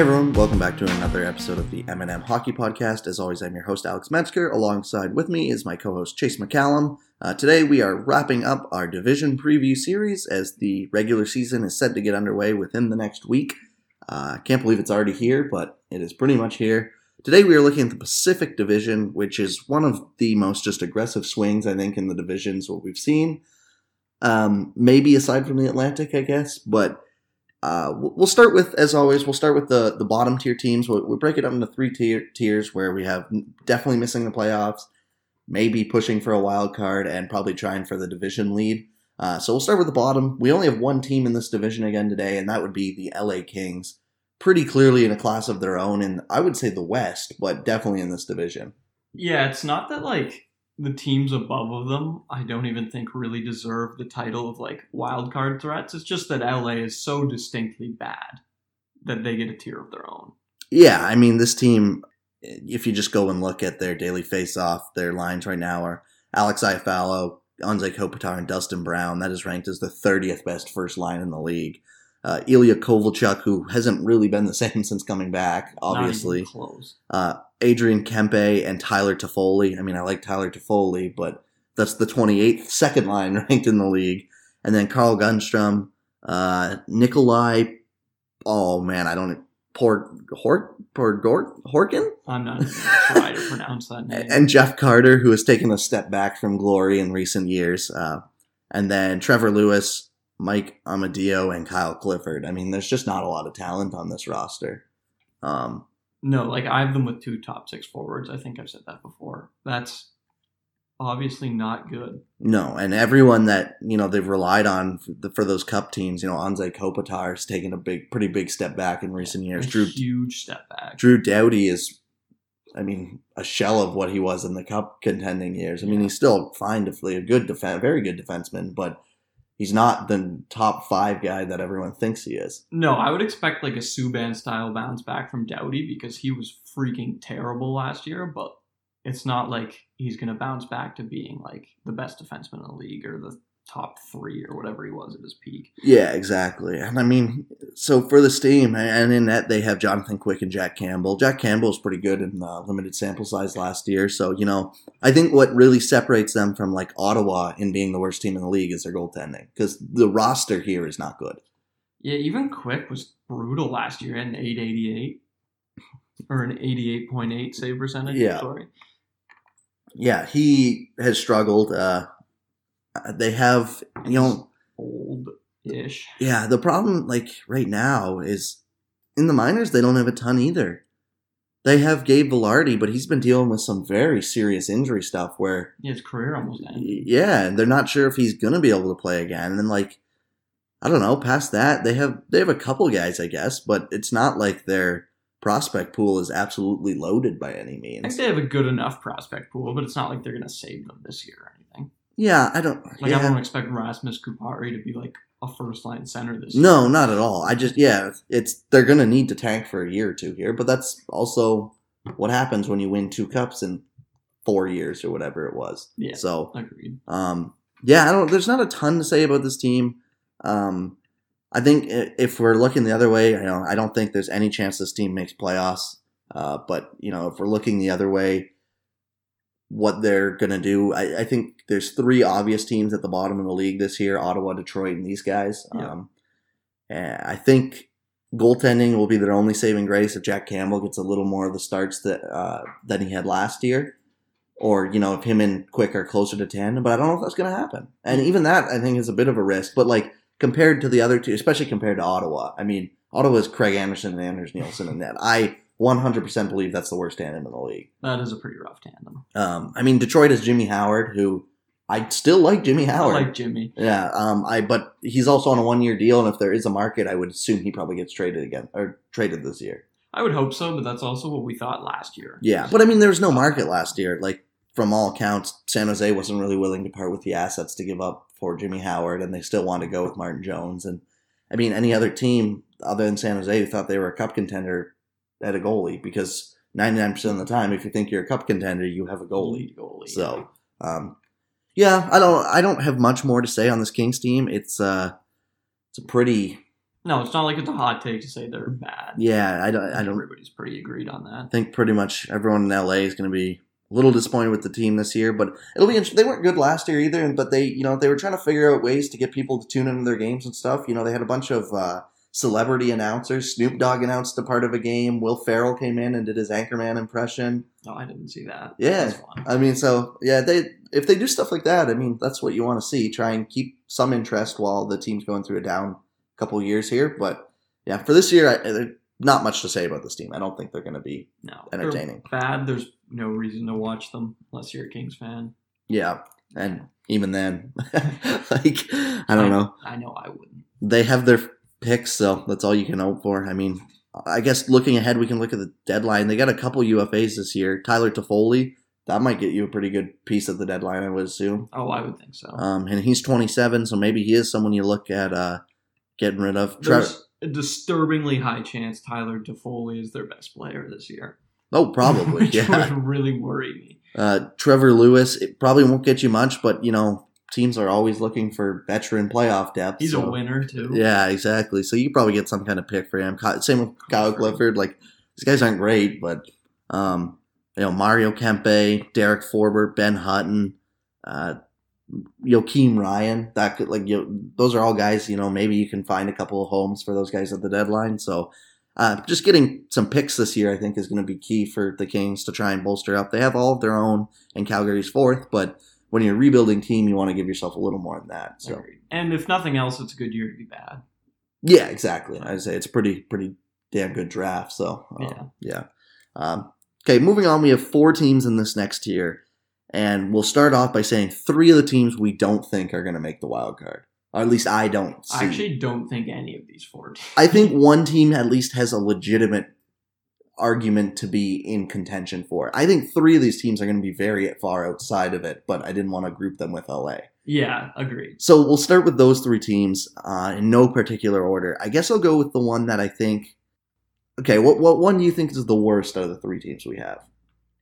Hey everyone, welcome back to another episode of the M&M Hockey Podcast. As always, I'm your host Alex Metzger. Alongside with me is my co-host Chase McCallum. Uh, today we are wrapping up our division preview series as the regular season is set to get underway within the next week. I uh, can't believe it's already here, but it is pretty much here. Today we are looking at the Pacific Division, which is one of the most just aggressive swings I think in the divisions what we've seen. Um, maybe aside from the Atlantic, I guess, but uh, we'll start with, as always, we'll start with the, the bottom tier teams. We'll, we'll break it up into three tier, tiers where we have definitely missing the playoffs, maybe pushing for a wild card, and probably trying for the division lead. Uh, so we'll start with the bottom. We only have one team in this division again today, and that would be the LA Kings. Pretty clearly in a class of their own, and I would say the West, but definitely in this division. Yeah, it's not that like the teams above of them, I don't even think really deserve the title of like wild card threats. It's just that LA is so distinctly bad that they get a tier of their own. Yeah, I mean this team. If you just go and look at their daily face-off, their lines right now are Alex Iafallo, Anze Kopitar, and Dustin Brown. That is ranked as the 30th best first line in the league. Uh, Ilya Kovalchuk, who hasn't really been the same since coming back, obviously. close. Uh, Adrian Kempe and Tyler Toffoli. I mean, I like Tyler Toffoli, but that's the 28th second line ranked in the league. And then Carl Grundstrom, uh, Nikolai. Oh man, I don't. Port Hort Port Gort Horkin. I'm not gonna to pronounce that name. And Jeff Carter, who has taken a step back from glory in recent years. Uh, and then Trevor Lewis, Mike Amadio, and Kyle Clifford. I mean, there's just not a lot of talent on this roster. Um, No, like I have them with two top six forwards. I think I've said that before. That's obviously not good. No, and everyone that you know they've relied on for, the, for those cup teams, you know, Anze Kopitar's taken a big, pretty big step back in recent years. A Drew huge step back. Drew Doughty is, I mean, a shell of what he was in the cup contending years. I mean, he's still fine to play a good defense, very good defenseman, but he's not the top five guy that everyone thinks he is. No, I would expect like a Subban style bounce back from Doughty because he was freaking terrible last year, but it's not like he's going to bounce back to being like the best defenseman in the league or the top three or whatever he was at his peak. Yeah, exactly. And I mean, so for this team, and in that they have Jonathan Quick and Jack Campbell. Jack Campbell is pretty good in uh, limited sample size last year. So, you know, I think what really separates them from like Ottawa in being the worst team in the league is their goaltending because the roster here is not good. Yeah, even Quick was brutal last year at an 888 or an 88.8 save percentage. Yeah. Sorry. Yeah, he has struggled. Uh, they have, you know, Old ish. yeah, the problem like right now is in the minors they don't have a ton either. They have Gabe Vilardi, but he's been dealing with some very serious injury stuff where Yeah, his career almost ended. yeah, and they're not sure if he's gonna be able to play again. And like I don't know, past that, they have they have a couple guys, I guess, but it's not like their prospect pool is absolutely loaded by any means. I think they have a good enough prospect pool, but it's not like they're going to save them this year. Yeah, I don't Like, yeah. I don't expect Rasmus Kupari to be like a first line center this year. No, not at all. I just yeah, it's they're gonna need to tank for a year or two here, but that's also what happens when you win two cups in four years or whatever it was. Yeah. So Agreed. um, yeah, I don't. There's not a ton to say about this team. Um, I think if we're looking the other way, you know, I don't think there's any chance this team makes playoffs. Uh, but you know, if we're looking the other way, what they're gonna do, I, I think there's three obvious teams at the bottom of the league this year: Ottawa, Detroit, and these guys. Yeah. Um, and I think goaltending will be their only saving grace if Jack Campbell gets a little more of the starts that uh, than he had last year or you know if him and Quick are closer to ten. But I don't know if that's going to happen. And even that I think is a bit of a risk. But like compared to the other two, especially compared to Ottawa, I mean Ottawa's Craig Anderson and Anders Nilsson in that. I 100% believe that's the worst tandem in the league. That is a pretty rough tandem. Um, I mean Detroit is Jimmy Howard, who I still like Jimmy Howard. I like Jimmy. yeah, um, I but he's also on a one year deal, and if there is a market, I would assume he probably gets traded again or traded this year. I would hope so, but that's also what we thought last year. Yeah, but I mean, there was no market last year. Like from all accounts, San Jose wasn't really willing to part with the assets to give up for Jimmy Howard, and they still wanted to go with Martin Jones. And I mean, any other team other than San Jose who thought they were a cup contender had a goalie because ninety nine percent of the time, if you think you're a cup contender, you have a goalie. Goalie. So, um, yeah, I don't, I don't have much more to say on this Kings team. It's, uh, it's a pretty, No, it's not like it's a hot take to say they're bad. Yeah, I don't. I don't Everybody's pretty agreed on that. I think pretty much everyone in LA is going to be a little disappointed with the team this year, but it'll be interesting. They weren't good last year either, but they, you know, they were trying to figure out ways to get people to tune into their games and stuff. You know, they had a bunch of uh, celebrity announcers. Snoop Dogg announced a part of a game. Will Ferrell came in and did his Anchorman impression. No, I didn't see that. Yeah. I mean, so yeah, they if they do stuff like that, I mean, that's what you want to see. Try and keep some interest while the team's going through a down couple years here. But yeah, for this year, I, not much to say about this team. I don't think they're going to be no, entertaining. Bad. There's no reason to watch them unless you're a Kings fan. Yeah, and even then, like I don't know, I know I wouldn't. they have their picks, so that's all you can hope for. I mean, I guess looking ahead, we can look at the deadline. They got a couple UFAs this year. Tyler Toffoli, that might get you a pretty good piece at the deadline, I would assume. Oh, I would think so. Um, and he's 27, so maybe he is someone you look at uh, getting rid of. There's a disturbingly high chance Tyler Toffoli is their best player this year. oh, probably, which yeah. would really worry me. Uh, Trevor Lewis, it probably won't get you much, but you know, teams are always looking for veteran playoff depth. He's so- a winner too. Yeah, exactly. So you probably get some kind of pick for him. Same with Kyle Clifford. Like these guys aren't great, but um, you know Mario Kempe, Derek Forbort, Ben Hutton, uh, Joakim Ryan. That could like you. Those are all guys. You know, maybe you can find a couple of homes for those guys at the deadline. So. Uh, just getting some picks this year, I think, is going to be key for the Kings to try and bolster up. They have all of their own, and Calgary's fourth. But when you're a rebuilding team, you want to give yourself a little more than that. So And if nothing else, it's a good year to be bad. yeah, exactly. I'd say it's a pretty pretty damn good draft. So uh, Yeah. yeah. Um, okay, moving on. We have four teams in this next tier, and we'll start off by saying three of the teams we don't think are going to make the wild card, or at least I don't. See. I actually don't think any of these four teams. I think one team at least has a legitimate argument to be in contention for. I think three of these teams are going to be very far outside of it, but I didn't want to group them with LA. Yeah, agreed. So we'll start with those three teams uh, in no particular order. I guess I'll go with the one that I think. Okay, what what one do you think is the worst out of the three teams we have?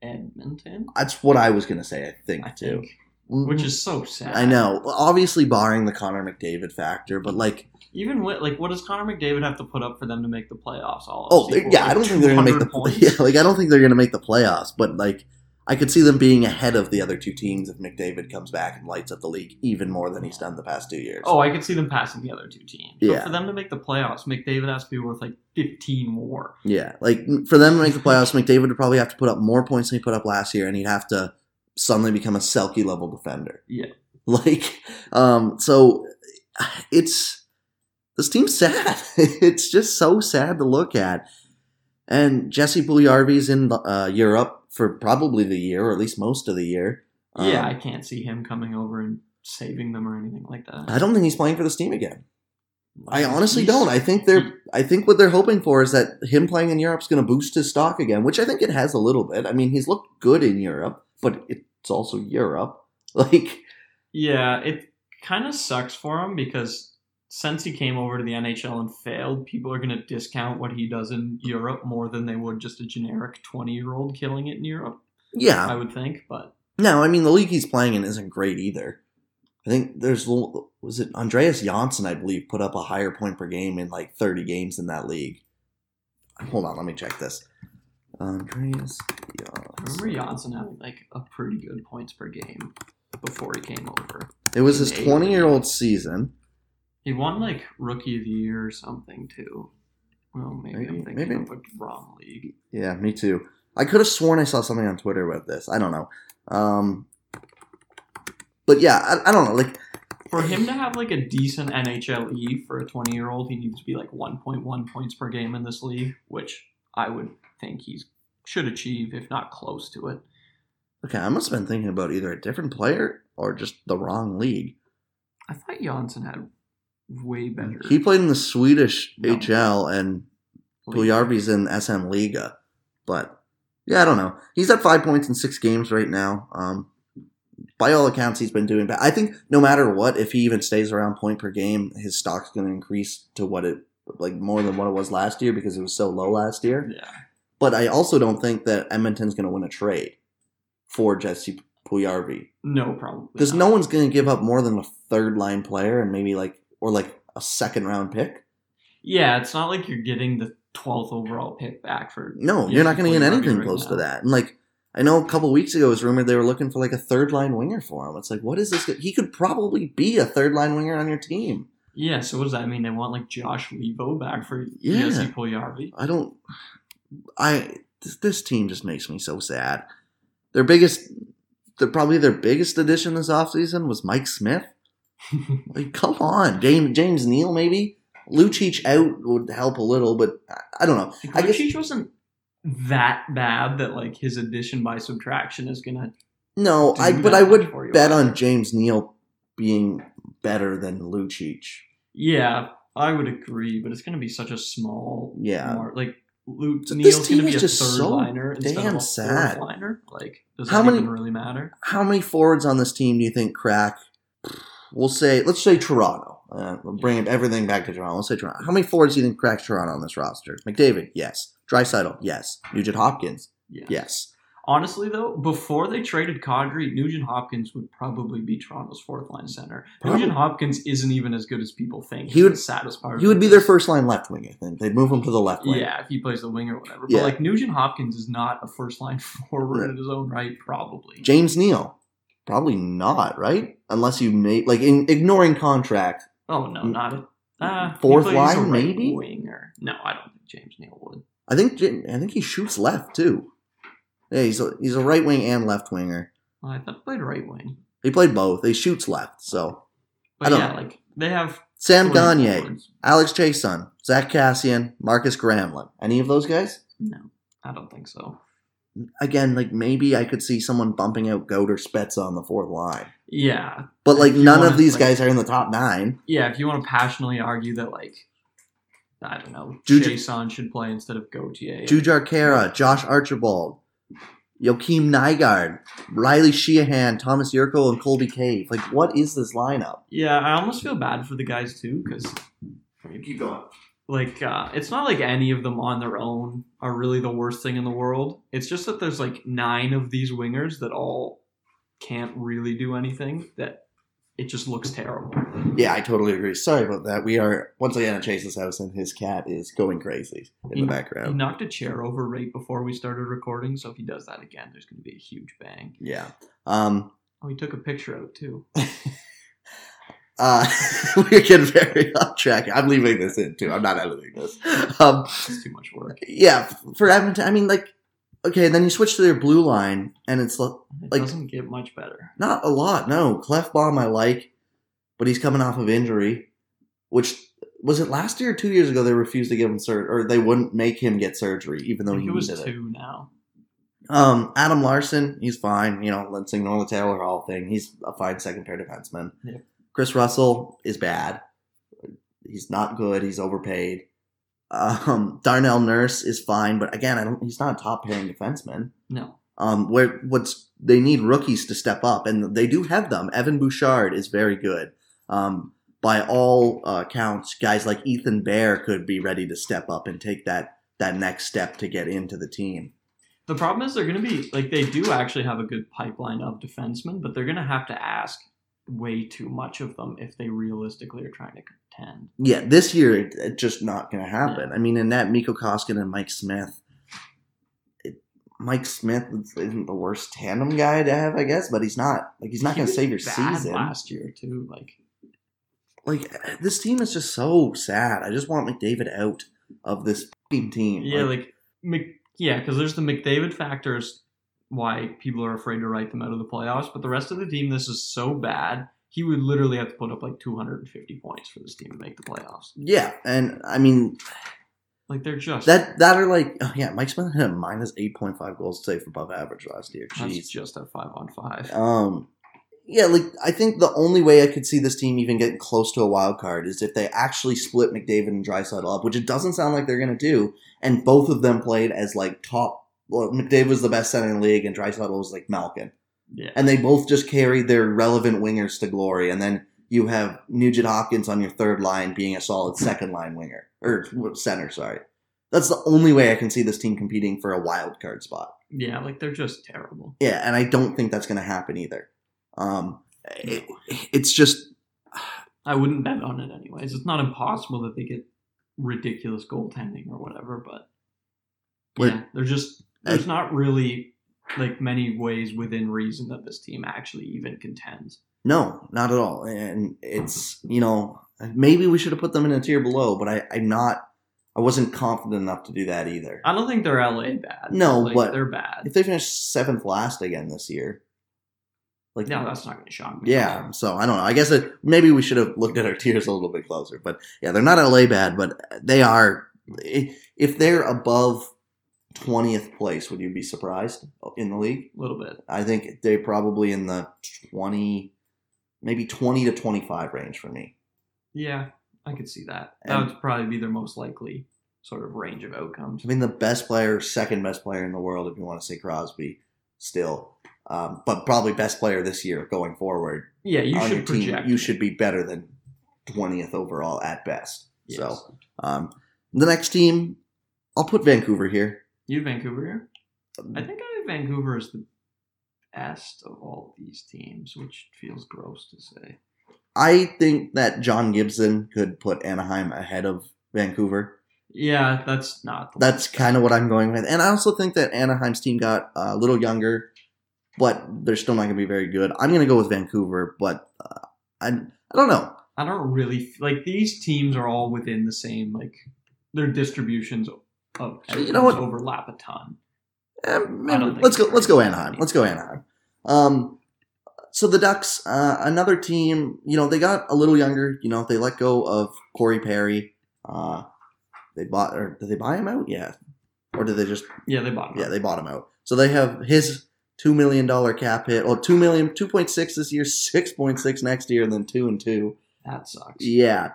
Edmonton, That's what I was gonna say. I think I too. think, which is so sad. I know, obviously barring the Connor McDavid factor, but like, Even with like, what does Connor McDavid have to put up for them to make the playoffs? All oh else they're- equal? yeah, I Like don't think they're gonna make the points? yeah, like I don't think they're gonna make the playoffs, but like I could see them being ahead of the other two teams if McDavid comes back and lights up the league even more than he's done the past two years. Oh, I could see them passing the other two teams. Yeah. But for them to make the playoffs, McDavid has to be worth like 15 more. Yeah, like for them to make the playoffs, McDavid would probably have to put up more points than he put up last year, and he'd have to suddenly become a Selke level defender. Yeah. Like, um, so it's this team's sad. it's just so sad to look at. And Jesse Puljujarvi's in uh, Europe for probably the year, or at least most of the year. yeah, I Um, can't see him coming over and saving them or anything like that. I don't think he's playing for this team again. I honestly He's- don't. I think they're. I think what they're hoping for is that him playing in Europe is going to boost his stock again, which I think it has a little bit. I mean, he's looked good in Europe, but it's also Europe. Like, Yeah, it kind of sucks for him because since he came over to the NHL and failed, people are going to discount what he does in Europe more than they would just a generic 20 year old killing it in Europe, Yeah. I would think. But no, I mean the league he's playing in isn't great either. I think there's was it Andreas Johnsson, I believe, put up a higher point per game in like 30 games in that league. Hold on, let me check this. Andreas I remember Johnsson. Johnsson having like a pretty good points per game before he came over. It was his 20 year old season. He won like Rookie of the Year or something too. Well, maybe, Maybe- I'm thinking maybe- of a wrong league. Yeah, me too. I could have sworn I saw something on Twitter about this. I don't know. Um, but yeah, I, I don't know. Like, For him to have like a decent NHL E for a 20 year old, he needs to be like 1.1 points per game in this league, which I would think he should achieve, if not close to it. okay, I must have been thinking about either a different player or just the wrong league. I thought Johnsson had way better. He played in the Swedish No. HL and league. Puljärvi's in SM Liga. But yeah, I don't know. He's at five points in six games right now. Um, by all accounts, he's been doing bad. I think no matter what, if he even stays around point per game, his stock's going to increase to what it like more than what it was last year because it was so low last year. Yeah. But I also don't think that Edmonton's going to win a trade for Jesse Puljujarvi No, probably. because no one's going to give up more than a third line player and maybe like or like a second round pick. Yeah, it's not like you're getting the 12th overall pick back for. No, you're not going to get anything right close to that. And like, I know a couple weeks ago it was rumored they were looking for like a third line winger for him. It's like, what is this? He could probably be a third line winger on your team. Yeah, so what does that mean? They want like Josh Leivo back for Yeah. Jesse Puljujarvi? I don't. I this, this team just makes me so sad. Their biggest, the probably their biggest addition this offseason was Mike Smith. Like, come on, James James Neal maybe. Lucic out would help a little, but I, I don't know. I Like, guess Lucic wasn't that bad that like his addition by subtraction is gonna. no, I but I would bet either. on James Neal being better than Lucic. Yeah, I would agree, but it's gonna be such a small. Yeah. mar- like Luke So this Neal's team be is a just third so liner instead damn of a sad. fourth liner. Like, does How many- even really matter? How many forwards on this team do you think crack? We'll say, let's say Toronto. Uh, we'll bring everything back to Toronto. Let's say Toronto. How many forwards do you think crack Toronto on this roster? McDavid, yes. Draisaitl, yes. Nugent Hopkins, Yeah. yes. Honestly, though, before they traded Kadri, Nugent Hopkins would probably be Toronto's fourth line center. Probably. Nugent Hopkins isn't even as good as people think. He would- part. He would be their first line left wing. I think they'd move him to the left wing. Yeah, if he plays the wing or whatever. Yeah. But like Nugent Hopkins is not a first line forward Right. in his own right, probably. James Neal, probably not, right? Unless you make like in, ignoring contract. oh no, not a uh, Fourth line, right maybe? winger. No, I don't think James Neal would. I think I think he shoots left too. Yeah, he's a, he's a right wing and left winger. Well, I thought he played right wing. He played both. He shoots left. So I don't yeah, know. like they have Sam Gagne, forwards. Alex Chiasson, Zack Kassian, Markus Granlund. Any of those guys? No, I don't think so. Again, like maybe I could see someone bumping out Goat or Spezza on the fourth line. Yeah, But like none wanna, of these like- guys are in the top nine. yeah. If you want to passionately argue that, like, I don't know, Juju- Jason should play instead of Gauthier. Jujhar Khaira, Josh Archibald, Joakim Nygaard, Riley Sheahan, Tomas Jurco, and Colby Cave. Like, what is this lineup? Yeah, I almost feel bad for the guys too because Keep going. Like uh, it's not like any of them on their own are really the worst thing in the world. It's just that there's like nine of these wingers that all can't really do anything. That it just looks terrible. Yeah, I totally agree. Sorry about that. We are once again at Chase's house, and his cat is going crazy in the background. He knocked a chair over right before we started recording, so if he does that again, there's going to be a huge bang. Yeah. Um. Oh, he took a picture out too. Uh, we're getting very off track. I'm leaving this in too. I'm not editing this. Um, It's too much work. yeah, for Edmonton, I mean, like, okay, then you switch to their blue line, and it's lo- It Like- doesn't get much better. not a lot. No, Klefbom I like, but he's coming off of injury. Which was it last year or two years ago? They refused to give him surgery, or they wouldn't make him get surgery, even though he was needed it. two now. Um, Adam Larsson, he's fine. You know, let's ignore the Taylor Hall thing. He's a fine second pair defenseman. Yep. Kris Russell is bad. He's not good. He's overpaid. Um, Darnell Nurse is fine, but again, I don't. He's not a top pairing defenseman. No. Um, where what's they need rookies to step up, and they do have them. Evan Bouchard is very good. Um, by all uh, counts, guys like Ethan Bear could be ready to step up and take that that next step to get into the team. The problem is they're going to be like they do actually have a good pipeline of defensemen, but they're going to have to ask way too much of them if they realistically are trying to contend. Yeah, this year it, it's just not going to happen. I mean, in that Mikko Koskinen and Mike Smith, it, Mike Smith isn't the worst tandem guy to have, I guess, but he's not like he's not He going to save your bad season. last year too. Like Like this team is just so sad. I just want McDavid out of this team. yeah, like Mc, yeah, because there's the McDavid factors why people are afraid to write them out of the playoffs, but the rest of the team, this is so bad. He would literally have to put up like 250 points for this team to make the playoffs. yeah, and I mean Like they're just that that are like oh yeah, Mike Smith had a minus eight point five goals saved above average last year. that's Jeez. just a five on five. Um, yeah, like I think the only way I could see this team even getting close to a wild card is if they actually split McDavid and Draisaitl up, which it doesn't sound like they're going to do, and both of them played as like top. Well, McDavid was the best center in the league, and Draisaitl was like Malkin, Yeah, and they both just carried their relevant wingers to glory. And then you have Nugent Hopkins on your third line being a solid second line winger or center. Sorry, that's the only way I can see this team competing for a wild card spot. yeah, like they're just terrible. Yeah, and I don't think that's going to happen either. Um, it, it's just I wouldn't bet on it anyways. It's not impossible that they get ridiculous goaltending or whatever, but yeah, they're just there's not really like many ways within reason that this team actually even contends. No, not at all. And it's you know maybe we should have put them in a tier below, but I, I'm not. I wasn't confident enough to do that either. I don't think they're LA bad. No, like, but- they're bad. If they finish seventh last again this year, like No, that's not going to shock me. yeah. So I don't know. I guess it, maybe we should have looked at our tiers a little bit closer. But yeah, they're not LA bad, but they are. If they're above twentieth place, would you be surprised in the league? a little bit. I think they're probably in the twenty, maybe twenty to twenty-five range for me. Yeah, I could see that. That would probably be their most likely sort of range of outcomes. I mean, the best player, second best player in the world, if you want to say Crosby, still, um, but probably best player this year going forward. Yeah, you should team, project. you should be better than twentieth overall at best. Yes. So, um, the next team, I'll put Vancouver here. You Vancouver here. I think I Vancouver is the best of all these teams, which feels gross to say. I think that John Gibson could put Anaheim ahead of Vancouver. Yeah, that's not. The That's kind of what I'm going with, and I also think that Anaheim's team got a little younger, but they're still not going to be very good. I'm going to go with Vancouver, but uh, I I don't know. I don't really like these teams are all within the same like their distributions of You know what? overlap a ton. Eh, let's go. Let's go Anaheim. Let's go Anaheim. Um, so the Ducks, uh, another team. You know, they got a little younger. You know, they let go of Corey Perry. Uh, they bought, or did they buy him out? Yeah, or did they just? Yeah, they bought. Yeah, they bought him out. So they have his two million dollar cap hit. Well, two million, two point six this year, six point six next year, and then two and two. that sucks. Yeah.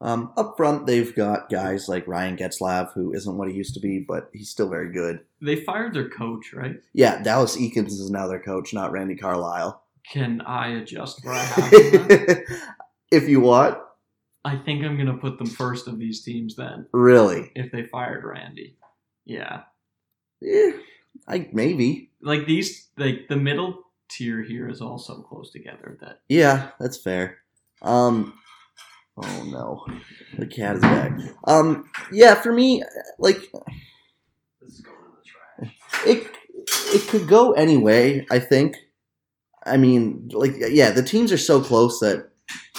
Um, up front, they've got guys like Ryan Getzlaf, who isn't what he used to be, but he's still very good. They fired their coach, right? Yeah, Dallas Eakins is now their coach, not Randy Carlyle. Can I adjust where I have if you want, I think I'm gonna put them first of these teams then really, if they fired Randy. Yeah, yeah, I maybe. like these, like the middle tier here is all so close together that Yeah, that's fair. Um, oh no, the cat is back. Um, yeah, for me, like this is going in the trash. it, it could go any way. I think. I mean, like, yeah, the teams are so close that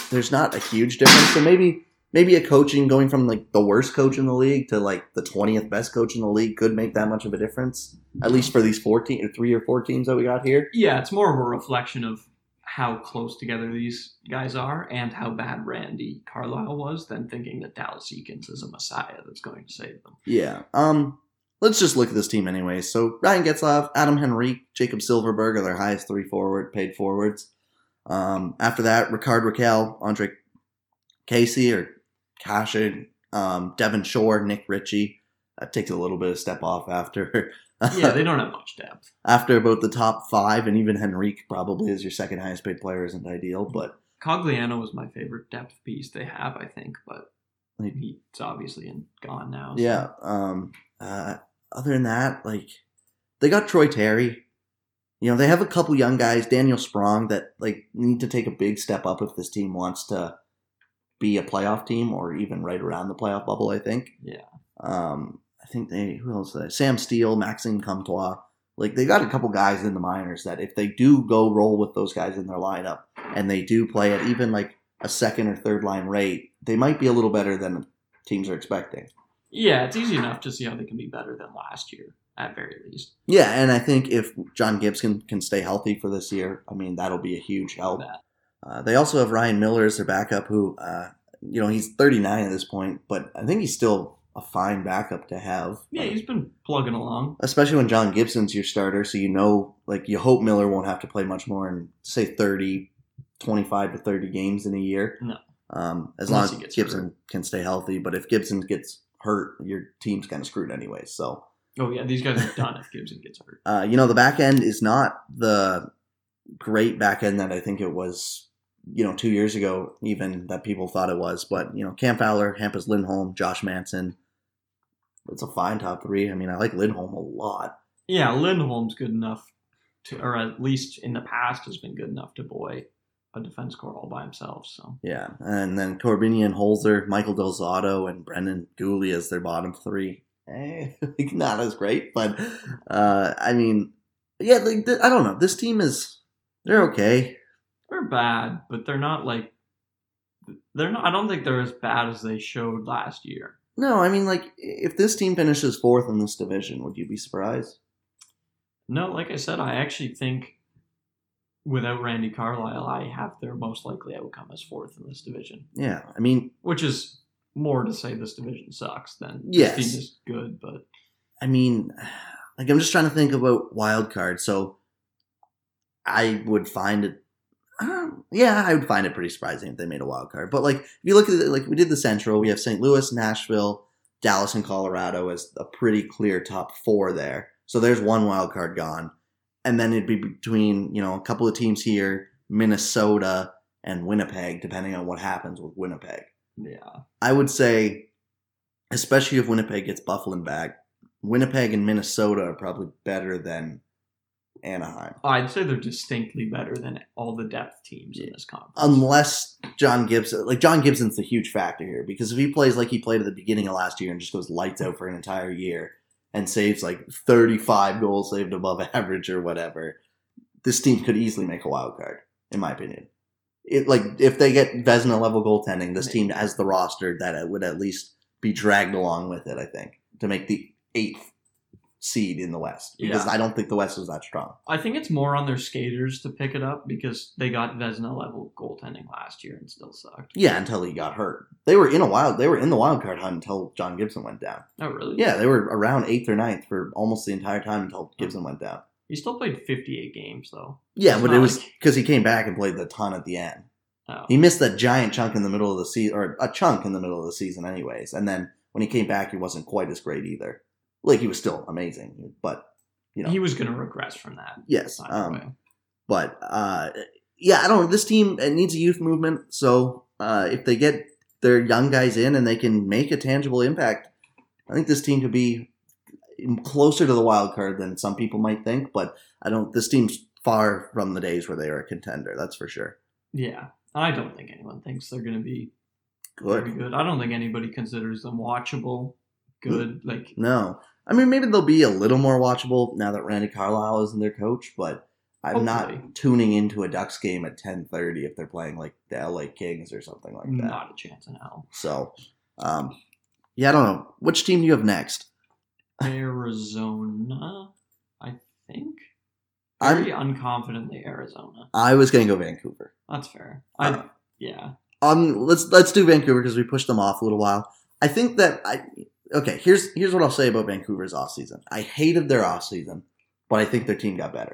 there's not a huge difference. So maybe, maybe a coaching going from like the worst coach in the league to like the twentieth best coach in the league could make that much of a difference. At least for these fourteen or three or four teams that we got here. Yeah, it's more of a reflection of how close together these guys are and how bad Randy Carlyle was than thinking that Dallas Eakins is a messiah that's going to save them. Yeah. Um. Let's just look at this team anyway. So Ryan Getzlaf, Adam Henrique, Jakob Silfverberg are their highest three forward paid forwards. Um. After that, Rickard Rakell, Andre Casey or Kasha, um, Devin Shore, Nick Ritchie. That takes a little bit of step off after. Yeah, they don't have much depth. after about the top five, and even Henrique probably is your second highest paid player isn't ideal, but Cogliano was my favorite depth piece they have, I think, but he's obviously in, gone now. so- Yeah. Um. Uh. Other than that, like they got Troy Terry. You know, they have a couple young guys, Daniel Sprong, that like need to take a big step up if this team wants to be a playoff team or even right around the playoff bubble. I think. Yeah. Um. I think they who else? They, Sam Steele, Maxime Comtois. Like they got a couple guys in the minors that if they do go roll with those guys in their lineup and they do play at even like a second or third line rate, they might be a little better than teams are expecting. Yeah, it's easy enough to see how they can be better than last year, at very least. Yeah, and I think if John Gibson can stay healthy for this year, I mean that'll be a huge help. Uh, they also have Ryan Miller as their backup, who uh, you know he's 39 at this point, but I think he's still a fine backup to have. Yeah, he's been plugging along. especially when John Gibson's your starter, so you know, like you hope Miller won't have to play much more in say 30, 25 to 30 games in a year. No. Um, as Unless long as Gibson can stay healthy, but if Gibson gets hurt, your team's kind of screwed anyway. So. Oh yeah, these guys are done if Gibson gets hurt. Uh, you know, the back end is not the great back end that I think it was, you know, two years ago, even that people thought it was. But, you know, Cam Fowler, Hampus Lindholm, Josh Manson. It's a fine top three. I mean, I like Lindholm a lot. Yeah, Lindholm's good enough to, or at least in the past has been good enough to buoy a defense core all by himself. So Yeah, and then Korbinian, Holzer, Michael Del Zotto, and Brendan Guhle as their bottom three. Eh, not as great, but uh, I mean, yeah, like, th- I don't know. This team is they're okay. they're bad, but they're not like they're not. I don't think they're as bad as they showed last year. No, I mean, like if this team finishes fourth in this division, would you be surprised? No, like I said, I actually think without Randy Carlyle, I have their most likely outcome as fourth in this division, Yeah, I mean, which is more to say this division sucks than Yes. this team is good. But I mean, like I'm just trying to think about wild card. So I would find it. Um, yeah, I would find it pretty surprising if they made a wild card. But like, if you look at it, like we did the Central, we have St. Louis, Nashville, Dallas, and Colorado as a pretty clear top four there. So there's one wild card gone, and then it'd be between you know a couple of teams here, Minnesota and Winnipeg, depending on what happens with Winnipeg. yeah, I would say, especially if Winnipeg gets Byfuglien back, Winnipeg and Minnesota are probably better than Anaheim. I'd say they're distinctly better than all the depth teams in this conference. Unless John Gibson, like John Gibson's the huge factor here because if he plays like he played at the beginning of last year and just goes lights out for an entire year and saves like 35 goals saved above average or whatever, this team could easily make a wild card, in my opinion. It like if they get Vezina level goaltending, this team has the roster that it would at least be dragged along with it. I think to make the eighth seed in the West because Yeah. I don't think the West is that strong. I think it's more on their skaters to pick it up because they got Vezina level goaltending last year and still sucked. Yeah, until he got hurt. They were in a wild. They were in the wild card hunt until John Gibson went down. Oh, really? Yeah, they were around eighth or ninth for almost the entire time until Gibson went down. He still played 58 games, though. Yeah, It's but it was like- because he came back and played the ton at the end. Oh. He missed that giant chunk in the middle of the season, or a chunk in the middle of the season, anyways. And then when he came back, he wasn't quite as great either. Like he was still amazing, but you know, He was going to regress from that. yes. Um, but uh, yeah, I don't. know. This team it needs a youth movement. So uh, if they get their young guys in and they can make a tangible impact, I think this team could be closer to the wild card than some people might think. But I don't. This team's far from the days where they are a contender. That's for sure. Yeah. I don't think anyone thinks they're going to be Good. good. I don't think anybody considers them watchable, good. Like, No, I mean maybe they'll be a little more watchable now that Randy Carlyle isn't their coach, but. I'm Hopefully. not tuning into a Ducks game at 10:30 if they're playing like the LA Kings or something like that. not a chance in hell. So, um, yeah, I don't know. Which team do you have next? Arizona, I think. I'm- Very unconfidently Arizona. I was gonna go Vancouver. That's fair. I Uh, yeah. Um, let's let's do Vancouver because we pushed them off a little while. I think that I okay. Here's here's what I'll say about Vancouver's offseason. I hated their offseason, but I think their team got better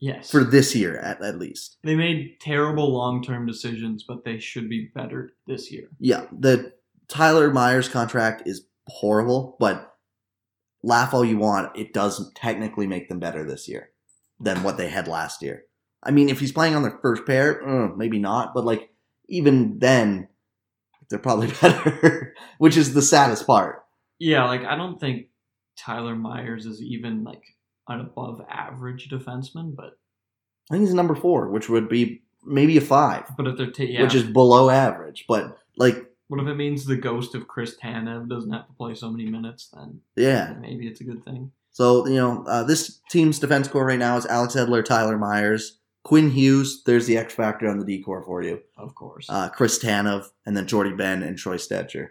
Yes. for this year at, at least. they made terrible long-term decisions, but they should be better this year. Yeah, the Tyler Myers contract is horrible, but laugh all you want, it does technically make them better this year than what they had last year. I mean, if he's playing on their first pair, uh, maybe not, but like even then, they're probably better, which is the saddest part. Yeah, like I don't think Tyler Myers is even like an above average defenseman, but I think he's number four, which would be maybe a five, but if they're ta- yeah, which is below average. But like, what if it means the ghost of Chris Tanev doesn't have to play so many minutes? Then yeah. maybe it's a good thing. So you know, uh, this team's defense core right now is Alex Edler, Tyler Myers, Quinn Hughes. There's the X factor on the D core for you. Of course. Uh, Chris Tanev, and then Jordie Benn and Troy Stecher.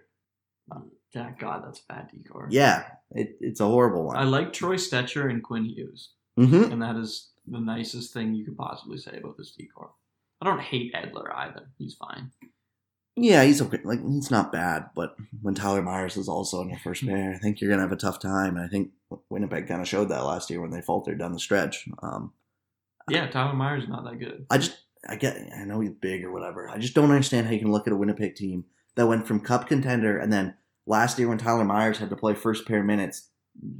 Yeah, God, that's a bad D core. Yeah, it, it's a horrible one. I like Troy Stecher and Quinn Hughes, hmm and that is the nicest thing you could possibly say about this D core. I don't hate Edler either. He's fine. Yeah, he's okay. Like he's not bad, but when Tyler Myers is also in your first pair, I think you're gonna have a tough time. And I think Winnipeg kind of showed that last year when they faltered down the stretch. Um, Yeah, Tyler Myers is not that good. I just, I get, I know he's big or whatever. I just don't understand how you can look at a Winnipeg team that went from Cup contender and then last year when Tyler Myers had to play first pair minutes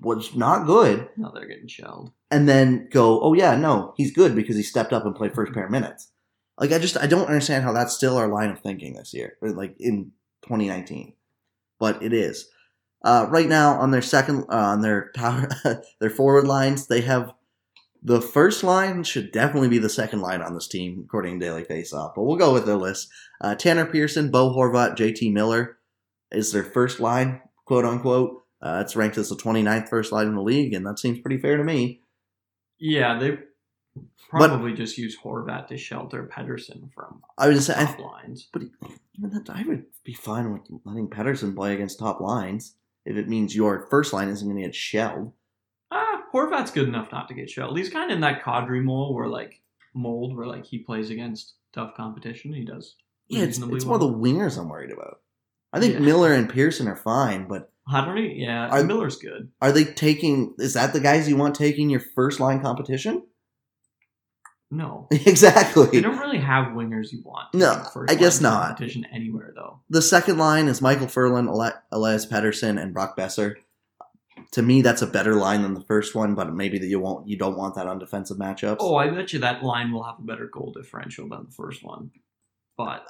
was not good, Now they're getting shelled. and then go, oh yeah, no, he's good because he stepped up and played first pair minutes. Like I just, I don't understand how that's still our line of thinking this year, or like in 2019, but it is. Uh, right now on their second, uh, on their power, their forward lines, they have The first line should definitely be the second line on this team, according to Daily Faceoff. But we'll go with their list. Uh, Tanner Pearson, Bo Horvat, JT Miller is their first line, quote unquote. Uh, it's ranked as the 29th first line in the league, and that seems pretty fair to me. Yeah, they probably just use Horvat to shelter Pettersson from I would just say, I, top lines. but even that, I would be fine with letting Pettersson play against top lines if it means your first line isn't going to get shelled. Ah, Horvat's good enough not to get shelled. He's kind of in that Kadri mold where like mold where like he plays against tough competition. He does. Yeah, it's, it's more well. the wingers I'm worried about. I think Yeah. Miller and Pearson are fine, but Kadri, yeah, Are- Miller's good. are they taking? Is that the guys you want taking your first line competition? No, exactly. they don't really have wingers you want. No, I guess not. Competition anywhere though. The second line is Micheal Ferland, Elias Pettersson, and Brock Boeser. To me, that's a better line than the first one, but maybe that you won't. You don't want that on defensive matchups. Oh, I bet you that line will have a better goal differential than the first one. But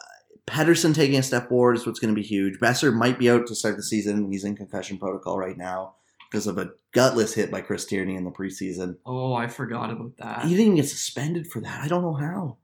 Pettersson taking a step forward is what's going to be huge. Boeser might be out to start the season. He's in concussion protocol right now because of a gutless hit by Chris Tierney in the preseason. oh, I forgot about that. He didn't even get suspended for that. I don't know how.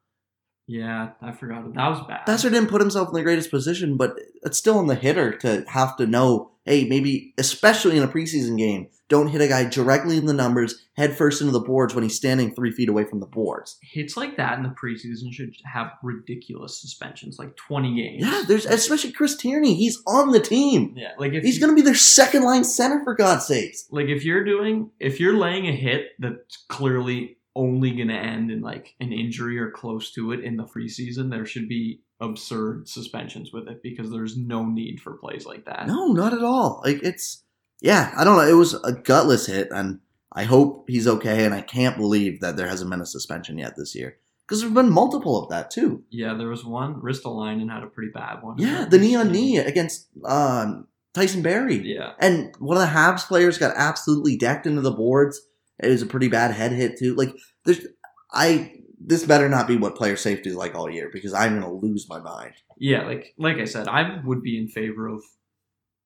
Yeah, I forgot. That was bad. Boeser didn't put himself in the greatest position, but it's still on the hitter to have to know, hey, maybe, especially in a preseason game, don't hit a guy directly in the numbers, head first into the boards when he's standing three feet away from the boards. Hits like that in the preseason should have ridiculous suspensions, like 20 games. Yeah, there's especially Chris Tierney. He's on the team. Yeah, like if He's going to be their second line center for God's sakes. like if you're doing if you're laying a hit that's clearly only going to end in like an injury or close to it in the preseason, there should be absurd suspensions with it because there's no need for plays like that. No, not at all. Like it's yeah, I don't know. It was a gutless hit, and I hope he's okay. And I can't believe that there hasn't been a suspension yet this year because there've been multiple of that too. Yeah, there was one. Ristolainen had a pretty bad one. Yeah, the knee on knee against um, Tyson Barrie, Yeah, and one of the Habs players got absolutely decked into the boards. It was a pretty bad head hit too. Like there's, I this better not be what player safety is like all year because I'm gonna lose my mind. yeah. Like like I said, I would be in favor of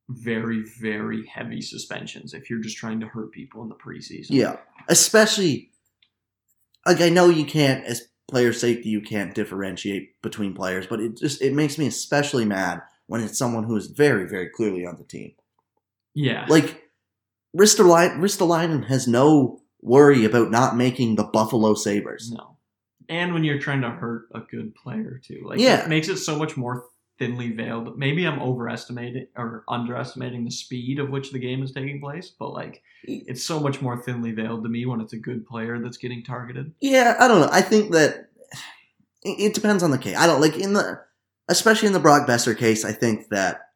very very heavy suspensions if you're just trying to hurt people in the preseason. Yeah, especially like I know you can't as player safety you can't differentiate between players, but it just it makes me especially mad when it's someone who is very very clearly on the team. yeah. Like Ristolainen, has no worry about not making the Buffalo Sabres. No. And when you're trying to hurt a good player too. Like Yeah. it makes it so much more thinly veiled. Maybe I'm overestimating or underestimating the speed of which the game is taking place, but like it's so much more thinly veiled to me when it's a good player that's getting targeted. Yeah, I don't know. I think that it it depends on the case. I don't like in the especially in the Brock Boeser case. I think that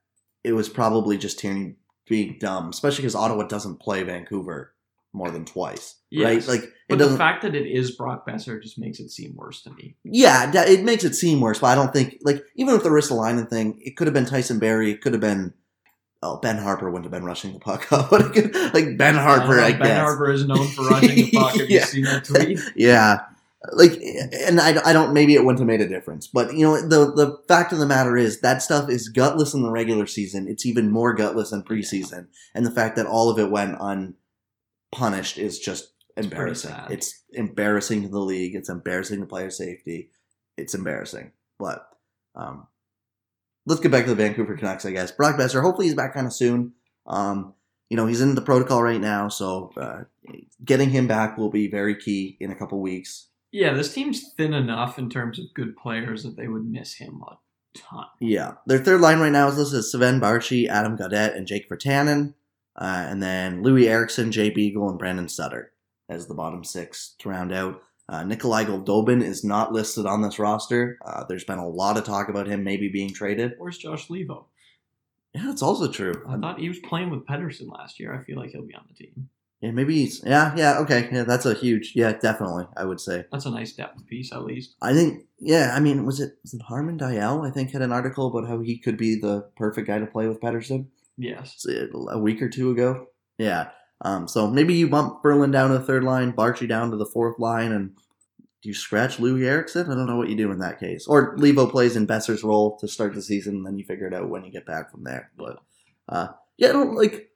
it was probably just Tierney being dumb, especially because Ottawa doesn't play Vancouver more than twice, right? Like But the fact that it is Brock Boeser just makes it seem worse to me. yeah, it makes it seem worse. But I don't think like even with the Ristolainen thing, it could have been Tyson Barrie. It could have been. Oh, Ben Harpur wouldn't have been rushing the puck up, like Ben Harpur, I, I Ben guess. Harpur is known for rushing the puck. Have Yeah. you seen that tweet? Yeah. Like, and I, I don't, maybe it wouldn't have made a difference. But, you know, the, the fact of the matter is that stuff is gutless in the regular season. It's even more gutless in preseason. And the fact that all of it went unpunished is just embarrassing. sad. It's embarrassing to the league. It's embarrassing to player safety. It's embarrassing. But, um, let's get back to the Vancouver Canucks, I guess. Brock Boeser, hopefully he's back kind of soon. Um, you know, he's in the protocol right now, so uh, getting him back will be very key in a couple weeks. Yeah, this team's thin enough in terms of good players that they would miss him a ton. Yeah, their third line right now is listed as Sven Baertschi, Adam Gaudette, and Jake Virtanen, uh, and then Loui Eriksson, Jay Beagle, and Brandon Sutter as the bottom six to round out. Uh, Nikolai Goldobin is not listed on this roster. Uh, there's been a lot of talk about him maybe being traded. Where's Josh Leivo? Yeah, that's also true. I thought he was playing with Pettersson last year. I feel like he'll be on the team. Yeah, maybe he's. Yeah, yeah, okay. Yeah, that's a huge. Yeah, definitely. I would say. That's a nice depth piece, at least. I think. Yeah, I mean, was it was it Harman Dayal? I think had an article about how he could be the perfect guy to play with Pettersson. Yes. a week or two ago. Yeah. Um, so maybe you bump Berlin down to the third line, Baertschi down to the fourth line, and do you scratch Loui Eriksson? I don't know what you do in that case. Or Leivo plays in Boeser's role to start the season, and then you figure it out when you get back from there. But uh, yeah, I don't like.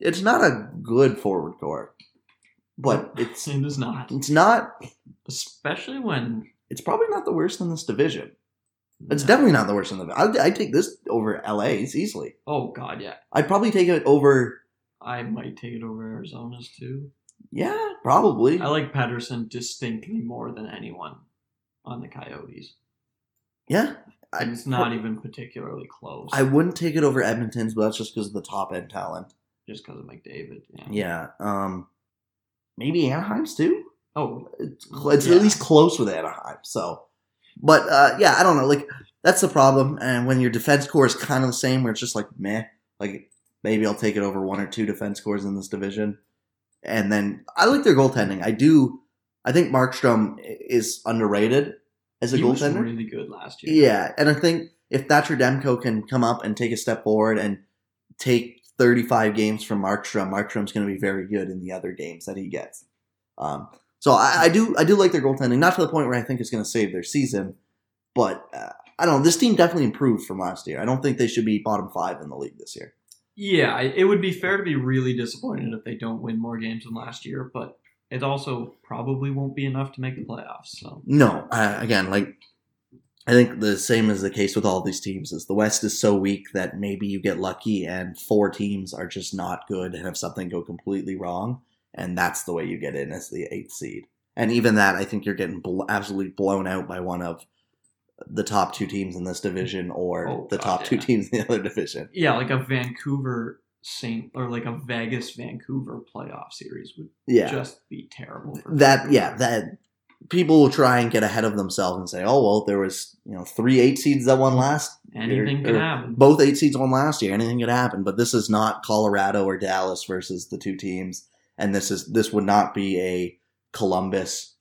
It's not a good forward core. but it's It is not, it's not. especially when It's probably not the worst in this division. It's definitely not the worst in the. I'd, I'd take this over LA's easily. Oh God, yeah. I'd probably take it over. I might take it over Arizona's too. Yeah, probably. I like Pettersson distinctly more than anyone on the Coyotes. yeah, I, And it's not even particularly close. I wouldn't take it over Edmonton's, but that's just because of the top end talent. just because of McDavid. Yeah. Yeah. Um, maybe Anaheim's too. Oh, It's, it's Yeah. at least close with Anaheim. So, but uh, yeah, I don't know. Like that's the problem. And when your defense core is kind of the same, where it's just like meh. Like maybe I'll take it over one or two defense cores in this division. And then I like their goaltending. I do. I think Markstrom is underrated as a he was goaltender. really good last year. Yeah, and I think if Thatcher Demko can come up and take a step forward and take 35 games from Markstrom, Markstrom's going to be very good in the other games that he gets. Um, so I, I do I do like their goaltending, not to the point where I think it's going to save their season, but uh, I don't know. This team definitely improved from last year. I don't think they should be bottom five in the league this year. Yeah, it would be fair to be really disappointed if they don't win more games than last year, but it also probably won't be enough to make the playoffs. So No, uh, again, like I think the same is the case with all these teams. Is the West is so weak that maybe you get lucky and four teams are just not good and have something go completely wrong, and that's the way you get in as the eighth seed. And even that, I think you're getting bl- absolutely blown out by one of the top two teams in this division or Oh, the God, top two teams in the other division. yeah, like a Vancouver Saint or like a Vegas Vancouver playoff series would Yeah, just be terrible. That yeah that people will try and get ahead of themselves and say, oh well, there was you know three eight seeds that won last anything or happen. both eight seeds won last year. Anything could happen, but this is not Colorado or Dallas versus the two teams, and this is this would not be a Columbus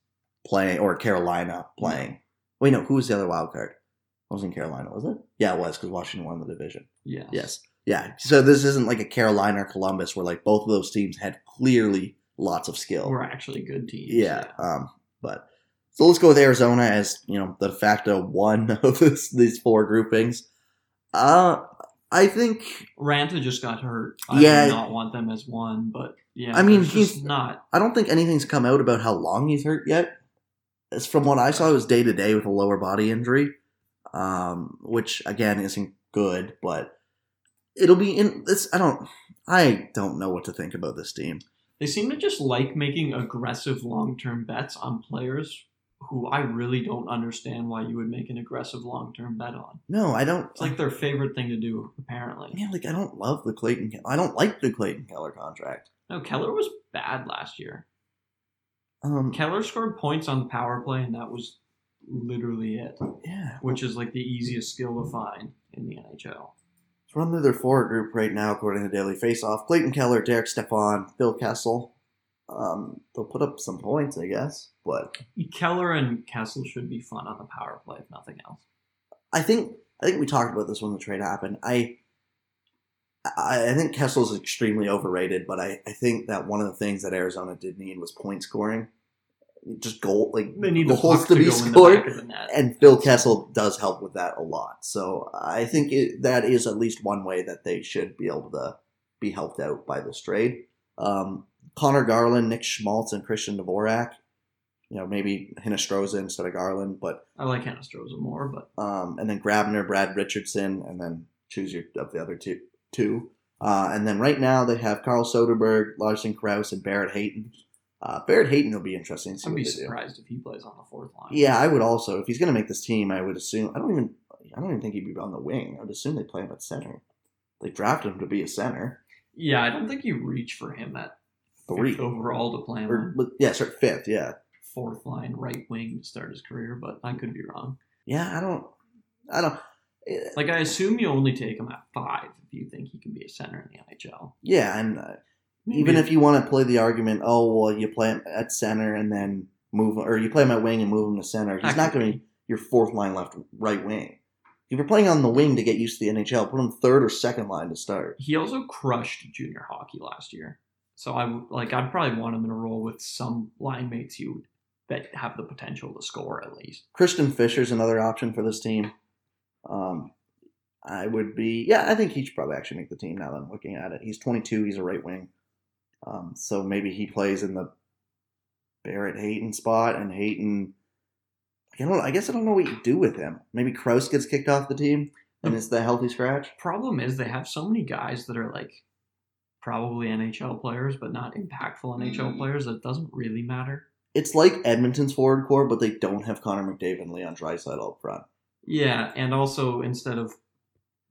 playing or Carolina playing. Wait, no, who was the other wild card? It wasn't Carolina, was it? Yeah, it was because Washington won the division. Yes. Yes, yeah. So this isn't like a Carolina or Columbus where like both of those teams had clearly lots of skill. We're actually good teams. Yeah. Um, but so let's go with Arizona as you know the de facto one of this, these four groupings. Uh, I think Raanta just got hurt. I Yeah. do not want them as one, but yeah. I mean, he's- not. I don't think anything's come out about how long he's hurt yet. As from what I saw, it was day to day with a lower body injury, um, which again isn't good. But it'll be in this. I don't. I don't know what to think about this team. They seem to just like making aggressive long term bets on players who I really don't understand why you would make an aggressive long term bet on. No, I don't. It's like their favorite thing to do, apparently. Yeah, like I don't love the Clayton. I don't like the Clayton Keller contract. No, Keller was bad last year. Um, Keller scored points on the power play, and that was literally it, yeah, which is like the easiest skill to find in the NHL. Let's run through their forward group right now, according to Daily Faceoff. Clayton Keller, Derek Stepan, Phil Kessel. Um, they'll put up some points, I guess, but Keller and Kessel should be fun on the power play, if nothing else. I think I think we talked about this when the trade happened. I I, think Kessel's extremely overrated, but I, I think that one of the things that Arizona did need was point scoring, just goal like They need the goals puck to to be the scored. back of the net. and Phil Kessel does help with that a lot. So I think it, that is at least one way that they should be able to be helped out by this trade. Um, Conor Garland, Nick Schmaltz, and Christian Dvorak. You know, maybe Hinostroza instead of Garland, but I like Hinostroza more, but um, and then Grabner, Brad Richardson, and then choose your of the other two. Two, uh, and then right now they have Carl Soderberg, Lawson Crouse, and Barrett Hayton. Uh, Barrett Hayton will be interesting. To see I'd be they do. surprised if he plays on the fourth line. Yeah, I would also. If he's going to make this team, I would assume. I don't even. I don't even think he'd be on the wing. I would assume they play him at center. They drafted him to be a center. Yeah, I don't think you reach for him at Three. overall to play him Or, yeah, sorry, fifth. Yeah, fourth line right wing to start his career, but I could be wrong. yeah. I don't. I don't. eh, Like I assume you only take him at five if you think he can be a center in the NHL. Yeah, and uh, even if you want to play the argument, oh well, you play him at center and then move, or you play him at wing and move him to center. He's not going to be your fourth line left right wing. If you're playing on the wing to get used to the NHL, put him third or second line to start. he also crushed junior hockey last year. So I would like I'd probably want him in a role with some line mates you that have the potential to score at least. Christian Fischer's another option for this team. Um, I would be, yeah, I think he should probably actually make the team now that I'm looking at it. He's 22, he's a right wing. Um, so maybe he plays in the Barrett Hayton spot, and Hayton. I don't. I guess I don't know what you do with him. Maybe Crouse gets kicked off the team, and it's the healthy scratch. Problem is they have so many guys that are like probably NHL players, but not impactful Mm. NHL players. That doesn't really matter. It's like Edmonton's forward core, but they don't have Connor McDavid and Leon Draisaitl up front. Yeah, and also instead of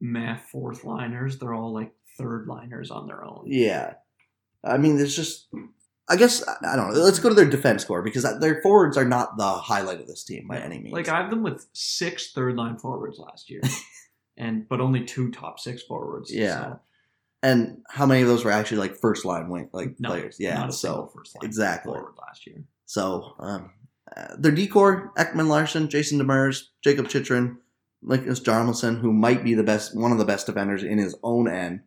math fourth liners, they're all like third liners on their own. Yeah, I mean, there's just. I guess I don't know. Let's go to their defense core because their forwards are not the highlight of this team by any means. Like I have them with six third line forwards last year, and but only two top six forwards. Yeah. so and how many of those were actually like first line wing like no, players? Yeah, not a so first line exactly. forward last year. So um, uh, their D core: Ekman Larson, Jason Demers, Jakob Chychrun, Linus Hjalmarsson, who might be the best, one of the best defenders in his own end.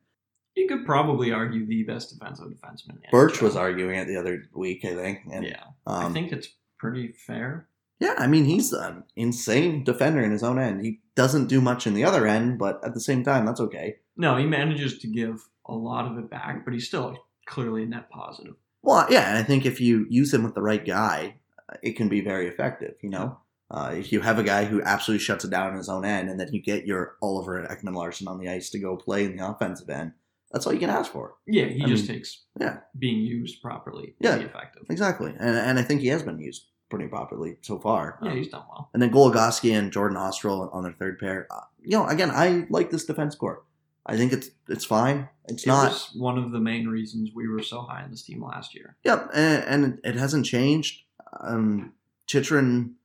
You could probably argue the best defensive defenseman. in Birch was arguing it the other week, I think. And, yeah, um, I think it's pretty fair. yeah, I mean he's an insane defender in his own end. He doesn't do much in the other end, but at the same time, that's okay. No, he manages to give a lot of it back, but he's still clearly a net positive. Well, yeah, and I think if you use him with the right guy, uh, it can be very effective. You know, uh, if you have a guy who absolutely shuts it down in his own end, and then you get your Oliver Ekman-Larsson on the ice to go play in the offensive end, that's all you can ask for. Yeah, he I just mean, takes yeah. being used properly Yeah. to be effective. Exactly, and and I think he has been used pretty properly so far. Yeah, Um, he's done well. and then Goligoski and Jordan Oesterle on their third pair. Uh, you know, again, I like this defense core. I think it's it's fine. It's It not. one of the main reasons we were so high on this team last year. Yep, and, and it hasn't changed. Um, Chychrun,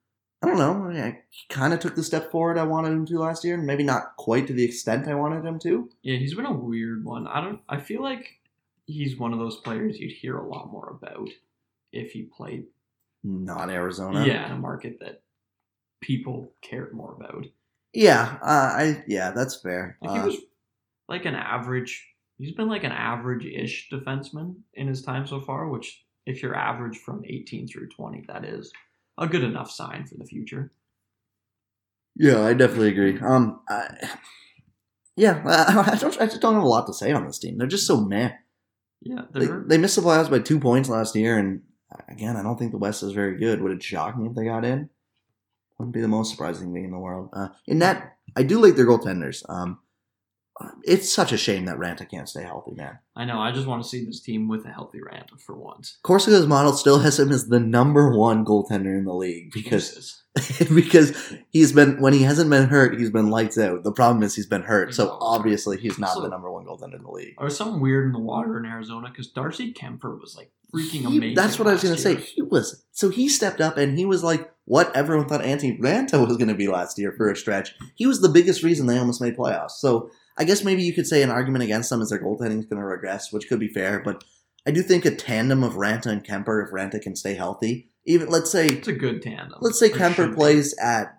I don't know. I, he kind of took the step forward I wanted him to last year, and maybe not quite to the extent I wanted him to. Yeah, he's been a weird one. I don't. I feel like he's one of those players you'd hear a lot more about if he played. Not Arizona. Yeah, in a market that people cared more about. yeah. Uh, I yeah, that's fair. Like he Uh, was like an average. He's been like an average-ish defenseman in his time so far. Which, if you're average from 18 through 20, that is a good enough sign for the future. yeah, I definitely agree. Um, I, yeah, I, I don't. I just don't have a lot to say on this team. They're just so meh. Yeah, They, they're missed the playoffs by two points last year, and again, I don't think the West is very good. Would it shock me if they got in? Wouldn't be the most surprising thing in the world. Uh, in that, I do like their goaltenders. Um, it's such a shame that Raanta can't stay healthy, man. I know. I just want to see this team with a healthy Raanta for once. Corsica's model still has him as the number one goaltender in the league because because he's been when he hasn't been hurt, he's been lights out. The problem is he's been hurt, so obviously he's not So- the number one goaltender in the league. Was something weird in the water in Arizona because Darcy Kuemper was like freaking He- amazing. That's what I was going to year. say. He was so he stepped up and he was like what everyone thought Anthony Raanta was going to be last year for a stretch. He was the biggest reason they almost made playoffs. So I guess maybe you could say an argument against them is their goaltending is going to regress, which could be fair. But I do think a tandem of Raanta and Kuemper, if Raanta can stay healthy, even let's say It's a good tandem. let's say Kuemper be. plays at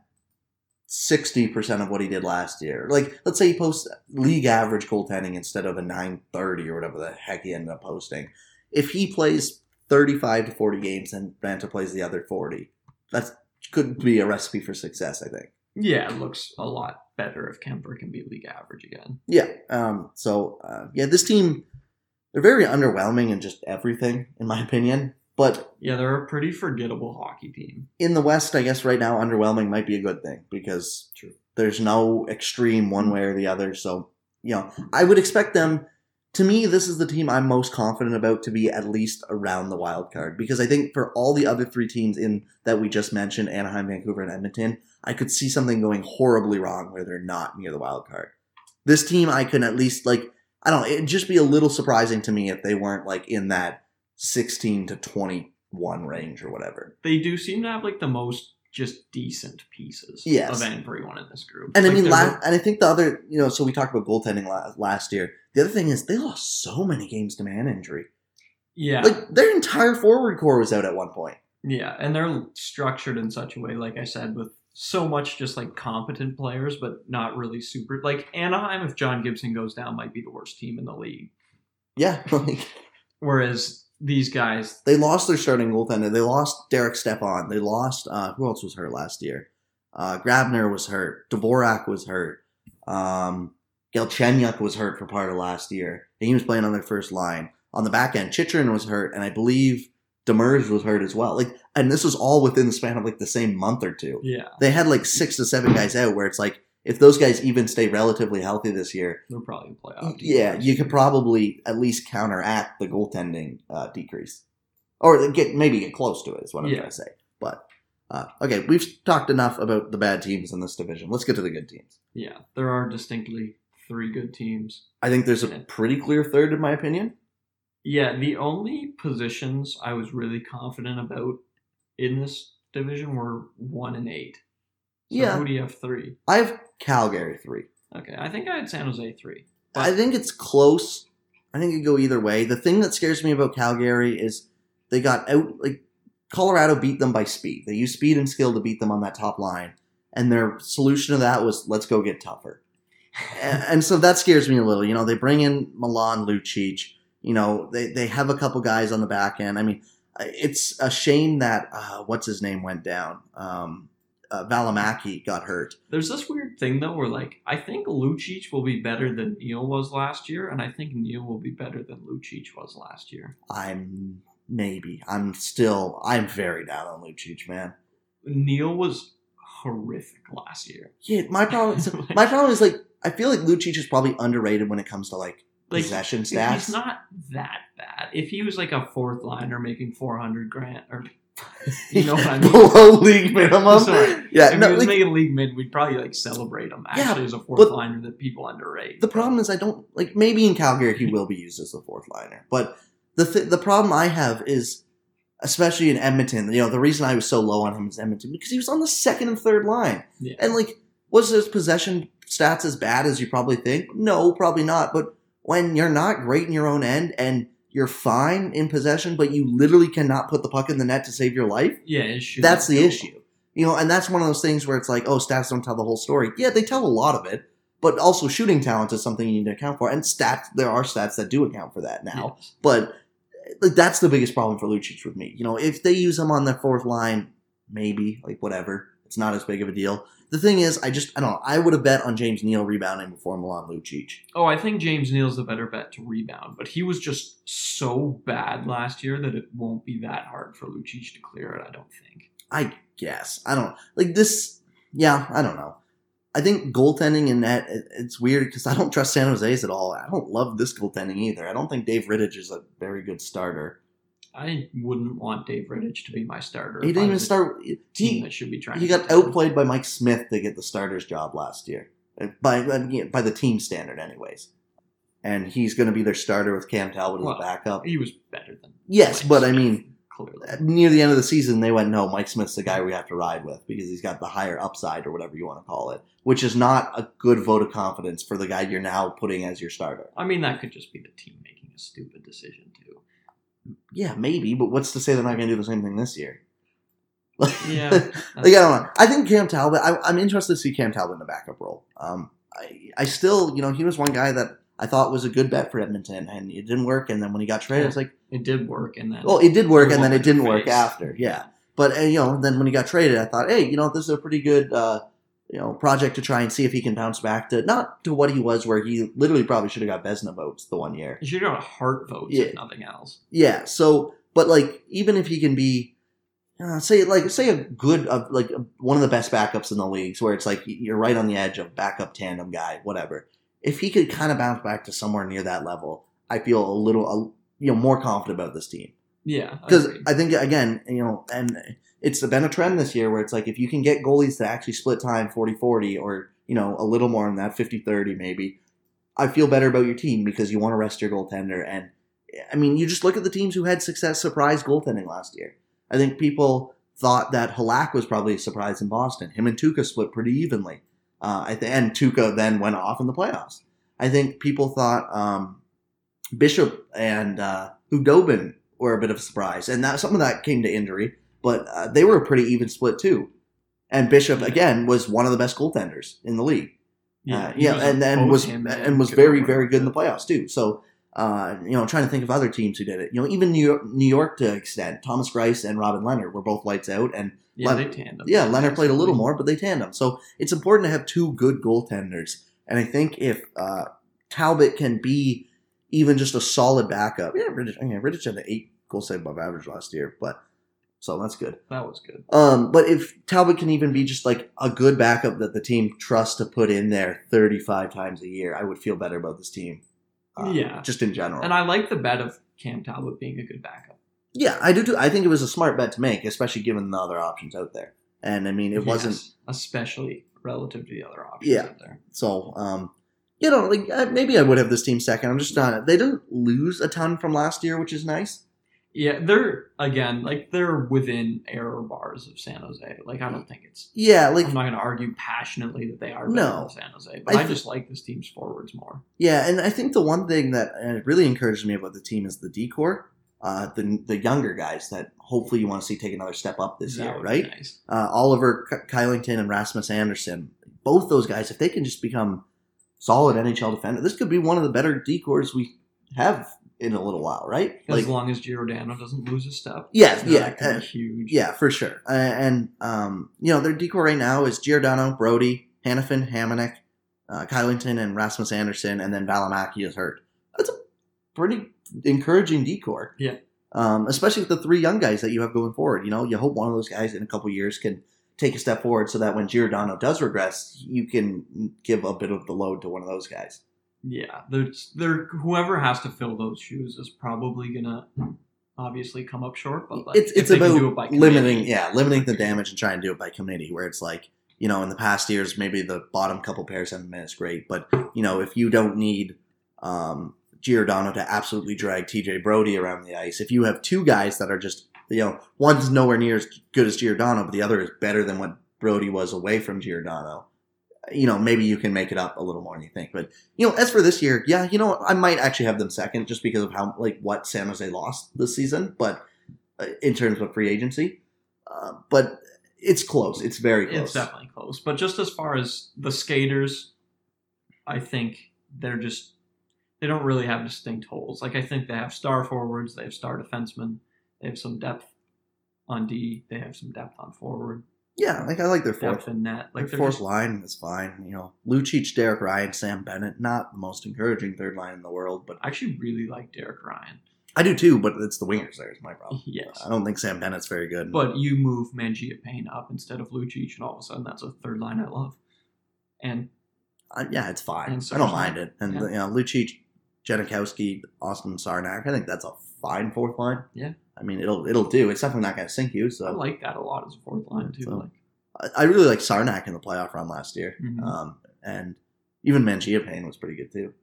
sixty percent of what he did last year. Like let's say he posts league average goaltending instead of a nine thirty or whatever the heck he ended up posting. If he plays thirty five to forty games and Raanta plays the other forty, that could be a recipe for success. I think. Yeah, it looks a lot better if Kuemper can be league average again. Yeah. Um. So uh, yeah, this team they're very underwhelming in just everything, in my opinion. But Yeah, they're a pretty forgettable hockey team. in the West, I guess right now underwhelming might be a good thing because True. there's no extreme one way or the other. So, you know, I would expect them. To me, this is the team I'm most confident about to be at least around the wild card because I think for all the other three teams in that we just mentioned, Anaheim, Vancouver, and Edmonton, I could see something going horribly wrong where they're not near the wild card. This team, I can at least like I don't know. It'd just be a little surprising to me if they weren't like in that 16 to 21 range or whatever. They do seem to have like the most just decent pieces Yes. of everyone in this group. And I mean, they're and I think the other, you know, so we talked about goaltending la- last year. The other thing is they lost so many games to man injury. yeah, Like their entire forward core was out at one point. yeah, and they're structured in such a way, like I said, with so much just like competent players, but not really super. Like Anaheim, if John Gibson goes down, might be the worst team in the league. Yeah, like Whereas these guys, they lost their starting goaltender. They lost Derek Stepan. They lost uh, who else was hurt last year? Uh, Grabner was hurt. Dvorak was hurt. Um, Galchenyuk was hurt for part of last year. And he was playing on their first line. On the back end, Chychrun was hurt, and I believe Demers was hurt as well. Like, and this was all within the span of like the same month or two. Yeah, They had like six to seven guys out, where it's like if those guys even stay relatively healthy this year, they're probably playoff. yeah, you could probably at least counteract the goaltending uh, decrease, or get maybe get close to it. Is what I'm Yeah. trying to say. But uh, okay, we've talked enough about the bad teams in this division. Let's get to the good teams. Yeah, there are distinctly three good teams. I think there's a pretty clear third, in my opinion. Yeah, the only positions I was really confident about in this division were one and eight. So Yeah. who do you have three? I have Calgary three. Okay, I think I had San Jose three. I think it's close. I think it could go either way. The thing that scares me about Calgary is they got out like Colorado beat them by speed. They used speed and skill to beat them on that top line, and their solution to that was let's go get tougher. and, and so that scares me a little. You know, they bring in Milan Lucic. You know, they they have a couple guys on the back end. I mean, it's a shame that uh, what's his name went down. Um, uh, Valimaki got hurt. There's this weird thing though, where like I think Lucic will be better than Neal was last year, and I think Neal will be better than Lucic was last year. I'm maybe. I'm still. I'm very down on Lucic, man. Neal was horrific last year. Yeah, my problem. Is, Like- my problem is like I feel like Lucic is probably underrated when it comes to like, Like, possession stats. He's not that bad. If he was like a fourth liner making 400 grand, or you know what I mean? below league minimum. Sorry. Yeah, if no, he was like, making league mid, we'd probably like celebrate him Yeah, actually as a fourth but liner that people underrate. the problem is I don't like. Maybe in Calgary he will be used as a fourth liner, but the th- the problem I have is. Especially in Edmonton, you know the reason I was so low on him is Edmonton because he was on the second and third line. yeah. And like, was his possession stats as bad as you probably think? No, probably not. But when you're not great in your own end and you're fine in possession, but you literally cannot put the puck in the net to save your life, yeah, that's the issue. You know, and that's one of those things where it's like, oh, stats don't tell the whole story. Yeah, they tell a lot of it, but also shooting talent is something you need to account for. And stats, there are stats that do account for that now. Yes. But like, that's the biggest problem for Lucic with me. You know, if they use him on the fourth line, maybe like whatever. It's not as big of a deal. The thing is, I just I don't know. I would have bet on James Neal rebounding before Milan Lucic. Oh, I think James Neal's the better bet to rebound, but he was just so bad last year that it won't be that hard for Lucic to clear it. I don't think. I guess I don't like this. Yeah, I don't know. I think goaltending in it- it's weird because I don't trust San Jose's at all. I don't love this goaltending either. I don't think Dave Rittich is a very good starter. I wouldn't want Dave Rittich to be my starter. He didn't even start. Team He, that should be trying. he got outplayed by Mike Smith to get the starter's job last year, by by the team standard, anyways. And he's going to be their starter with Cam Talbot as Well, a backup. He was better than. Yes, Mike but I mean, clearly. near the end of the season, they went, no, Mike Smith's the guy we have to ride with because he's got the higher upside or whatever you want to call it, which is not a good vote of confidence for the guy you're now putting as your starter. I mean, that could just be the team making a stupid decision. Yeah, maybe, but what's to say they're not going to do the same thing this year? Yeah, like, I don't know. I think Cam Talbot, I, I'm interested to see Cam Talbot in the backup role. Um, I, I still, you know, he was one guy that I thought was a good bet for Edmonton, and it didn't work. And then when he got traded, it's like, It did work, and then Well, it did work, and then it didn't your work after. Yeah, but uh, you know, then when he got traded, I thought, hey, you know, this is a pretty good, uh, you know, project to try and see if he can bounce back to not to what he was, where he literally probably should have got Vezina votes the one year. you should have got a Hart votes Yeah. if nothing else. Yeah. So, but like, even if he can be, uh, say, like, say a good, uh, like one of the best backups in the leagues, where it's like you're right on the edge of backup tandem guy, whatever. If he could kind of bounce back to somewhere near that level, I feel a little, you know, more confident about this team. Yeah, because agreed. I think again, you know, and it's been a trend this year where it's like if you can get goalies to actually split time 40-40 or you know a little more than that 50-30 maybe, I feel better about your team because you want to rest your goaltender. And I mean, you just look at the teams who had success surprise goaltending last year. I think people thought that Halak was probably a surprise in Boston. Him and Tuukka split pretty evenly. Uh, I th- and Tuukka then went off in the playoffs. I think people thought um, Bishop and uh, Khudobin were a bit of a surprise, and that some of that came to injury, but uh, they were a pretty even split too. And Bishop again was one of the best goaltenders in the league. Uh, yeah, and then was post-him and was very very good in the playoffs too. So uh, you know, trying to think of other teams who did it. You know, even New York, New York to an extent. Thomas Greiss and Robin Lehner were both lights out, and Yeah, Len- they tandem. yeah, Lehner played a little more, but they tandem. So it's important to have two good goaltenders. And I think if uh, Talbot can be even just a solid backup, yeah, Rittich, yeah, Rittich had an eight goal saved above average last year, but so that's good. That was good. Um, but if Talbot can even be just like a good backup that the team trusts to put in there 35 times a year, I would feel better about this team. Uh, Yeah. just in general. And I like the bet of Cam Talbot being a good backup. yeah, I do too. I think it was a smart bet to make, especially given the other options out there. And I mean, it wasn't especially relative to the other options Yeah. out there. so. Um, you know, like uh, maybe I would have this team second. I'm just not. They didn't lose a ton from last year, which is nice. Yeah, they're again like they're within error bars of San Jose. Like I don't think it's. Yeah, like I'm not going to argue passionately that they are No. San Jose, but I I, just like this team's forwards more. Yeah, and I think the one thing that really encourages me about the team is the D core. Uh, the the younger guys that hopefully you want to see take another step up this That year, right? Nice. Uh, Oliver K- Kylington and Rasmus Andersson, both those guys, if they can just become solid NHL defender, this could be one of the better D cores we have in a little while, right? As long as Giordano doesn't lose a step. Yeah, that yeah, could uh, huge. yeah, for sure. Uh, and um, you know their D core right now is Giordano, Brodie, Hanifin, Hamonic, uh, Kylington, and Rasmus Andersson, and then Valimaki is hurt. That's a pretty encouraging D core. Yeah. Um, especially with the three young guys that you have going forward. You know, you hope one of those guys in a couple years can take a step forward so that when Giordano does regress, you can give a bit of the load to one of those guys. Yeah, there's there whoever has to fill those shoes is probably gonna obviously come up short. But like, it's it's about do it by limiting, yeah, limiting the damage and trying to do it by committee. Where it's like, you know, in the past years, maybe the bottom couple pairs haven't been as great, but you know, if you don't need um, Giordano to absolutely drag TJ Brodie around the ice, if you have two guys that are just, you know, one's nowhere near as good as Giordano, but the other is better than what Brodie was away from Giordano. You know, maybe you can make it up a little more than you think. But you know, as for this year, yeah, you know, what, I might actually have them second just because of how like what San Jose lost this season. But uh, in terms of free agency. Uh, but it's close. It's very close. it's definitely close. But just as far as the skaters, I think they're just they don't really have distinct holes. Like I think they have star forwards, they have star defensemen, they have some depth on D, they have some depth on forward, yeah, like I like their fourth. in net. Like Their fourth just, line is fine. You know, Lucic, Derek Ryan, Sam Bennett. Not the most encouraging third line in the world, but I actually really like Derek Ryan. I do too. But it's the wingers. There is my problem. Yes. I don't think Sam Bennett's very good. But you move Mangiapane up instead of Lucic, and all of a sudden that's a third line I love. And uh, yeah, it's fine. And I don't mind it. And Yeah. you know, Lucic, Jankowski, Austin Czarnik. I think that's a fine fourth line. Yeah. I mean, it'll it'll do. It's definitely not going to sink you. So I like that a lot as a fourth line too. So- like, I, I really like Czarnik in the playoff run last year. Mhm. Um, and even Mangiapane was pretty good too.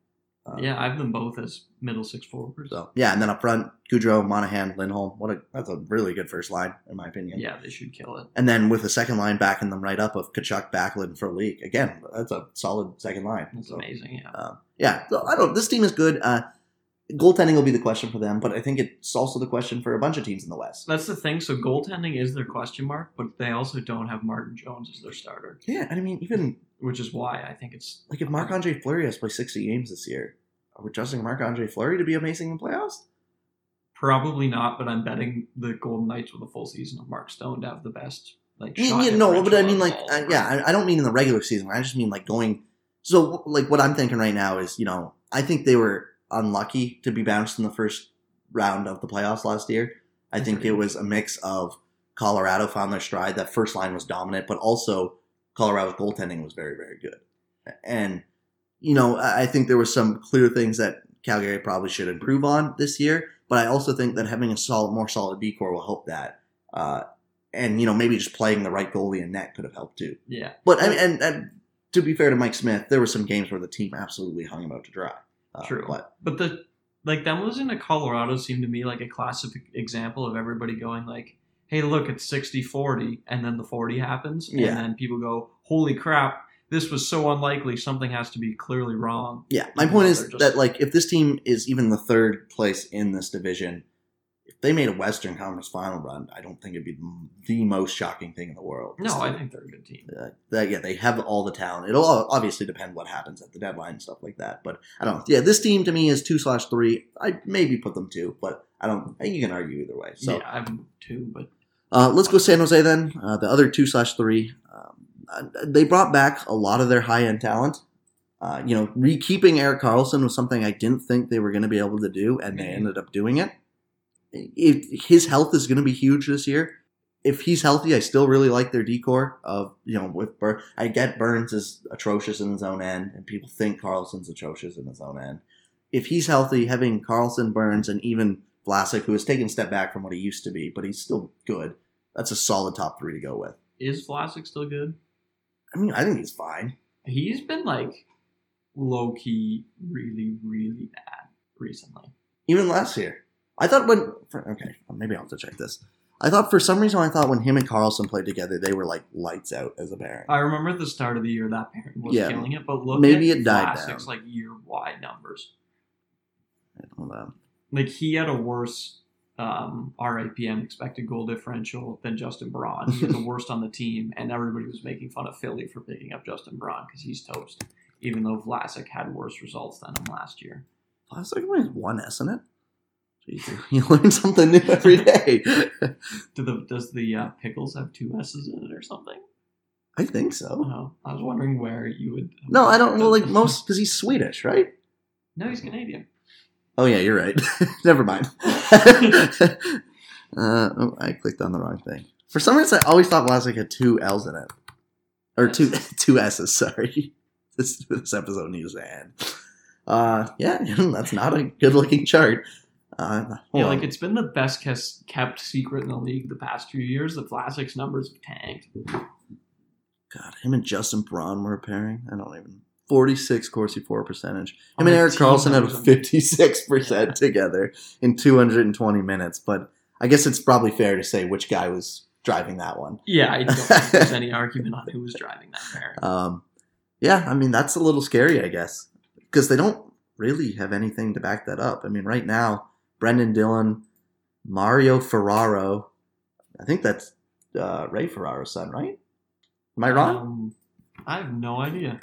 Um, yeah, I have them both as middle six forwards. So yeah, and then up front, Gaudreau, Monahan, Lindholm. What a that's a really good first line in my opinion. yeah, they should kill it. And then with the second line backing them right up of Tkachuk, Backlund, Frolik again, that's a solid second line. That's So, amazing. Yeah. um, yeah, so I don't. This team is good. Uh, goaltending will be the question for them, but I think it's also the question for a bunch of teams in the West. That's the thing. So goaltending is their question mark, but they also don't have Martin Jones as their starter, Yeah, and I mean even which is why I think it's like if Marc Andre Fleury has played sixty games this year, are we trusting Marc Andre Fleury to be amazing in playoffs? probably not. But I'm betting the Golden Knights with a full season of Mark Stone to have the best. Like Yeah, yeah, no, but I mean, like, uh, yeah. I, I don't mean in the regular season. I just mean like going. So, like, what I'm thinking right now is, you know, I think they were unlucky to be bounced in the first round of the playoffs last year. I think it was a mix of Colorado found their stride. That first line was dominant, but also Colorado's goaltending was very, very good. And you know, I think there were some clear things that Calgary probably should improve on this year. But I also think that having a solid, more solid D core will help that. Uh, and you know, maybe just playing the right goalie in net could have helped too. yeah. But I mean, and, and to be fair to Mike Smith, there were some games where the team absolutely hung him out to dry. Uh, True. But But the like them losing to Colorado seemed to me like a classic example of everybody going like, "Hey, look, it's 60-40," and then the 40 happens and then people go, "Holy crap, this was so unlikely. Something has to be clearly wrong." yeah, my point is just- that like if this team is even the third place in this division, they made a Western Conference Final run, I don't think it'd be the most shocking thing in the world. No, I think they're a good team. uh, that yeah, they have all the talent. It'll obviously depend what happens at the deadline and stuff like that. But I don't. Yeah, this team to me is two slash three. I maybe put them two, but I don't. I think you can argue either way. So yeah, I'm two, but uh, let's go San Jose then. Uh, the other two slash three. Um, they brought back a lot of their high end talent. Uh, you know, re keeping Erik Karlsson was something I didn't think they were going to be able to do, and they Mhm. ended up doing it. If his health is going to be huge this year. If he's healthy, I still really like their D core of you know with Bur- I get Burns is atrocious in his own end, and people think Karlsson's atrocious in his own end. If he's healthy, having Karlsson, Burns, and even Vlasic, who has taken a step back from what he used to be, but he's still good. That's a solid top three to go with. Is Vlasic still good? I mean, I think he's fine. He's been like low key, really, really bad recently. Even last year, I thought when for, okay, maybe I'll have to check this. I thought for some reason I thought when him and Karlsson played together, they were like lights out as a pairing. I remember at the start of the year that pairing was Yeah. killing it, but look Maybe it died Vlasic's down. like year wide numbers. Hold on. Like he had a worse um, RAPM expected goal differential than Justin Braun. He was the worst on the team, and everybody was making fun of Philly for picking up Justin Braun because he's toast. Even though Vlasic had worse results than him last year. Last only has one S in it. You learn something new every day. Do the does the uh, pickles have two S's in it or something? I think so. Oh, I was wondering where you would. No, I don't. Well, like most, because he's Swedish, right? No, he's Canadian. Oh yeah, you're right. Never mind. uh, oh, I clicked on the wrong thing. For some reason, I always thought Vlasic had two L's in it, or two two S's. Sorry, this this episode needs to end. Uh, yeah, that's not a good looking chart. Uh, Yeah, on. like it's been the best kept secret in the league the past few years. The Vlasic's numbers have tanked. God, him and Justin Braun were pairing. I don't even. 46 Corsi 4 percentage. Him On and Erik Karlsson had on- 56% Yeah. together in 220 minutes. But I guess it's probably fair to say which guy was driving that one. Yeah, I don't think there's any argument on who was driving that pair. Um, yeah, I mean, that's a little scary, I guess. Because they don't really have anything to back that up. I mean, right now, Brendan Dillon, Mario Ferraro, I think that's uh, Ray Ferraro's son, right? Am I wrong? Um, I have no idea.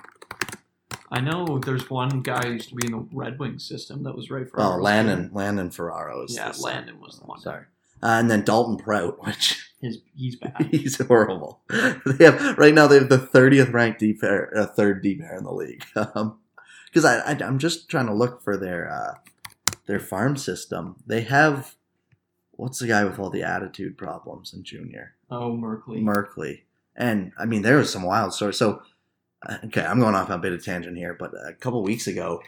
I know there's one guy who used to be in the Red Wings system that was right for. oh, Landon, Landon Ferraro is Yeah. Landon was the one. Sorry. Uh, and then Dalton Prout, which His he's bad. he's horrible. They have right now they have the thirtieth ranked D pair, uh, third D pair in the league. Because I, I I'm just trying to look for their uh, their farm system. They have what's the guy with all the attitude problems in junior oh, Merkley. Merkley, and I mean there was some wild stories. So uh, okay, I'm going off on a bit of tangent here, but a couple weeks ago,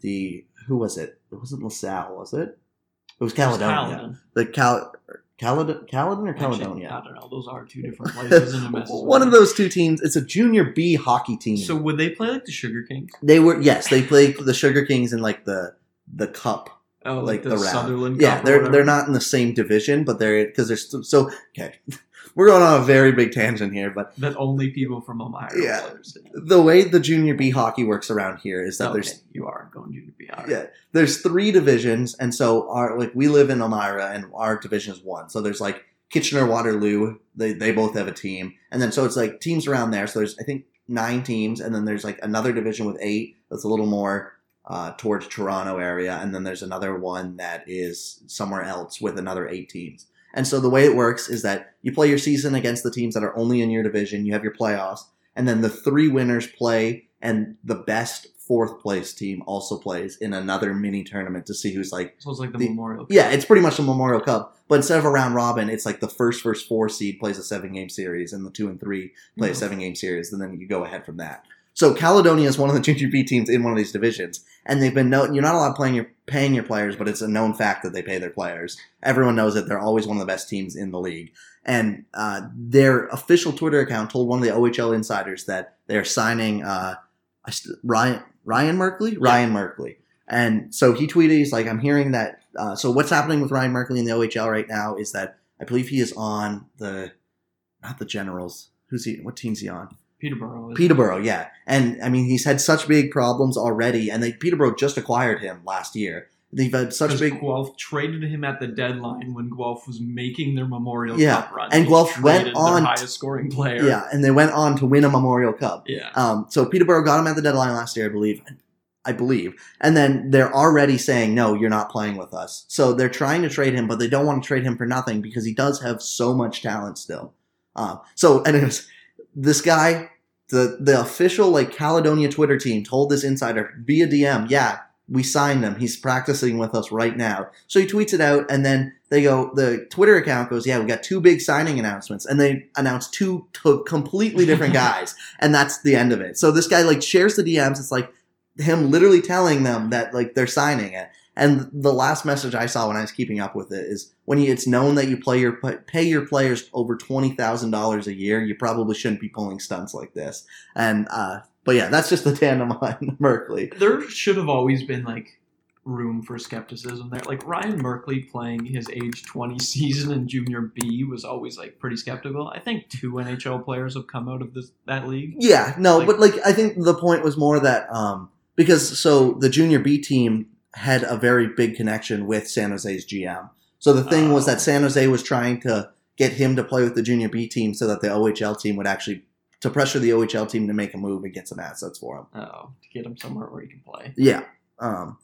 the who was it? It wasn't LaSalle, was it? It was Caledonia. Caledon. The Cal. Caledon, Caledon or Actually, Caledonia? I don't know. Those are two different places. and it One of those two teams. It's a junior B hockey team. So would they play like the Sugar Kings? they were yes, they played the Sugar Kings in like the the cup. Oh, Like like, the. Sutherland. Yeah, they're they're not in the same division, but they're because they're st- so okay. We're going on a very big tangent here, but that only people from Elmira Yeah. the way the junior B hockey works around here is that Okay, there's you are going junior B. right. yeah there's three divisions, and so our like we live in Elmira, and our division is one. So there's like Kitchener Waterloo, they they both have a team, and then so it's like teams around there. So there's I think nine teams, and then there's like another division with eight that's a little more uh, towards Toronto area, and then there's another one that is somewhere else with another eight teams. And so the way it works is that you play your season against the teams that are only in your division. You have your playoffs, and then the three winners play, and the best fourth place team also plays in another mini tournament to see who's like So it's like the, The- Memorial. Cup. yeah, it's pretty much a Memorial Cup, but instead of a round robin, it's like the first first four seed plays a seven game series, and the two and three play a Mhm. seven game series, and then you go ahead from that. So Caledonia is one of the junior B teams in one of these divisions, and they've been no, you're not allowed playing your paying your players, but it's a known fact that they pay their players. Everyone knows that they're always one of the best teams in the league, and uh, their official Twitter account told one of the OHL insiders that they're signing uh, Ryan Ryan Merkley, Ryan Merkley. And so he tweeted, he's like, I'm hearing that. Uh, so what's happening with Ryan Merkley in the OHL right now is that I believe he is on the, not the Generals. Who's he? What team's he on? Peterborough. Peterborough, yeah. And I mean, he's had such big problems already, and they Peterborough just acquired him last year. They've had such big. Guelph traded him at the deadline when Guelph was making their Memorial Yeah, Cup run. and Guelph went on- highest scoring player. Yeah, and they went on to win a Memorial Cup. yeah. Um, so Peterborough got him at the deadline last year, I believe. I believe. And then they're already saying, no, you're not playing with us. So they're trying to trade him, but they don't want to trade him for nothing because he does have so much talent still. Um, so, anyways, this guy, the, the official like Caledonia Twitter team told this insider via DM, yeah, we signed him. He's practicing with us right now. So he tweets it out, and then they go. The Twitter account goes, "Yeah, we got two big signing announcements," and they announce two to- completely different guys, and that's the end of it. So this guy like shares the DMs. It's like him literally telling them that like they're signing it. And the last message I saw when I was keeping up with it is when you, it's known that you play your pay your players over twenty thousand dollars a year, you probably shouldn't be pulling stunts like this. And uh, but yeah, that's just the tandem on Merkley. There should have always been like room for skepticism there. Like Ryan Merkley playing his age 20 season in Junior B was always like pretty skeptical. I think two NHL players have come out of this that league. Yeah, no, Like- but like I think the point was more that um because so the Junior B team had a very big connection with San Jose's GM. So the thing was that San Jose was trying to get him to play with the Junior B team so that the OHL team would actually to pressure the OHL team to make a move and get some assets for him. Oh, to get him somewhere where he can play. Yeah. Um,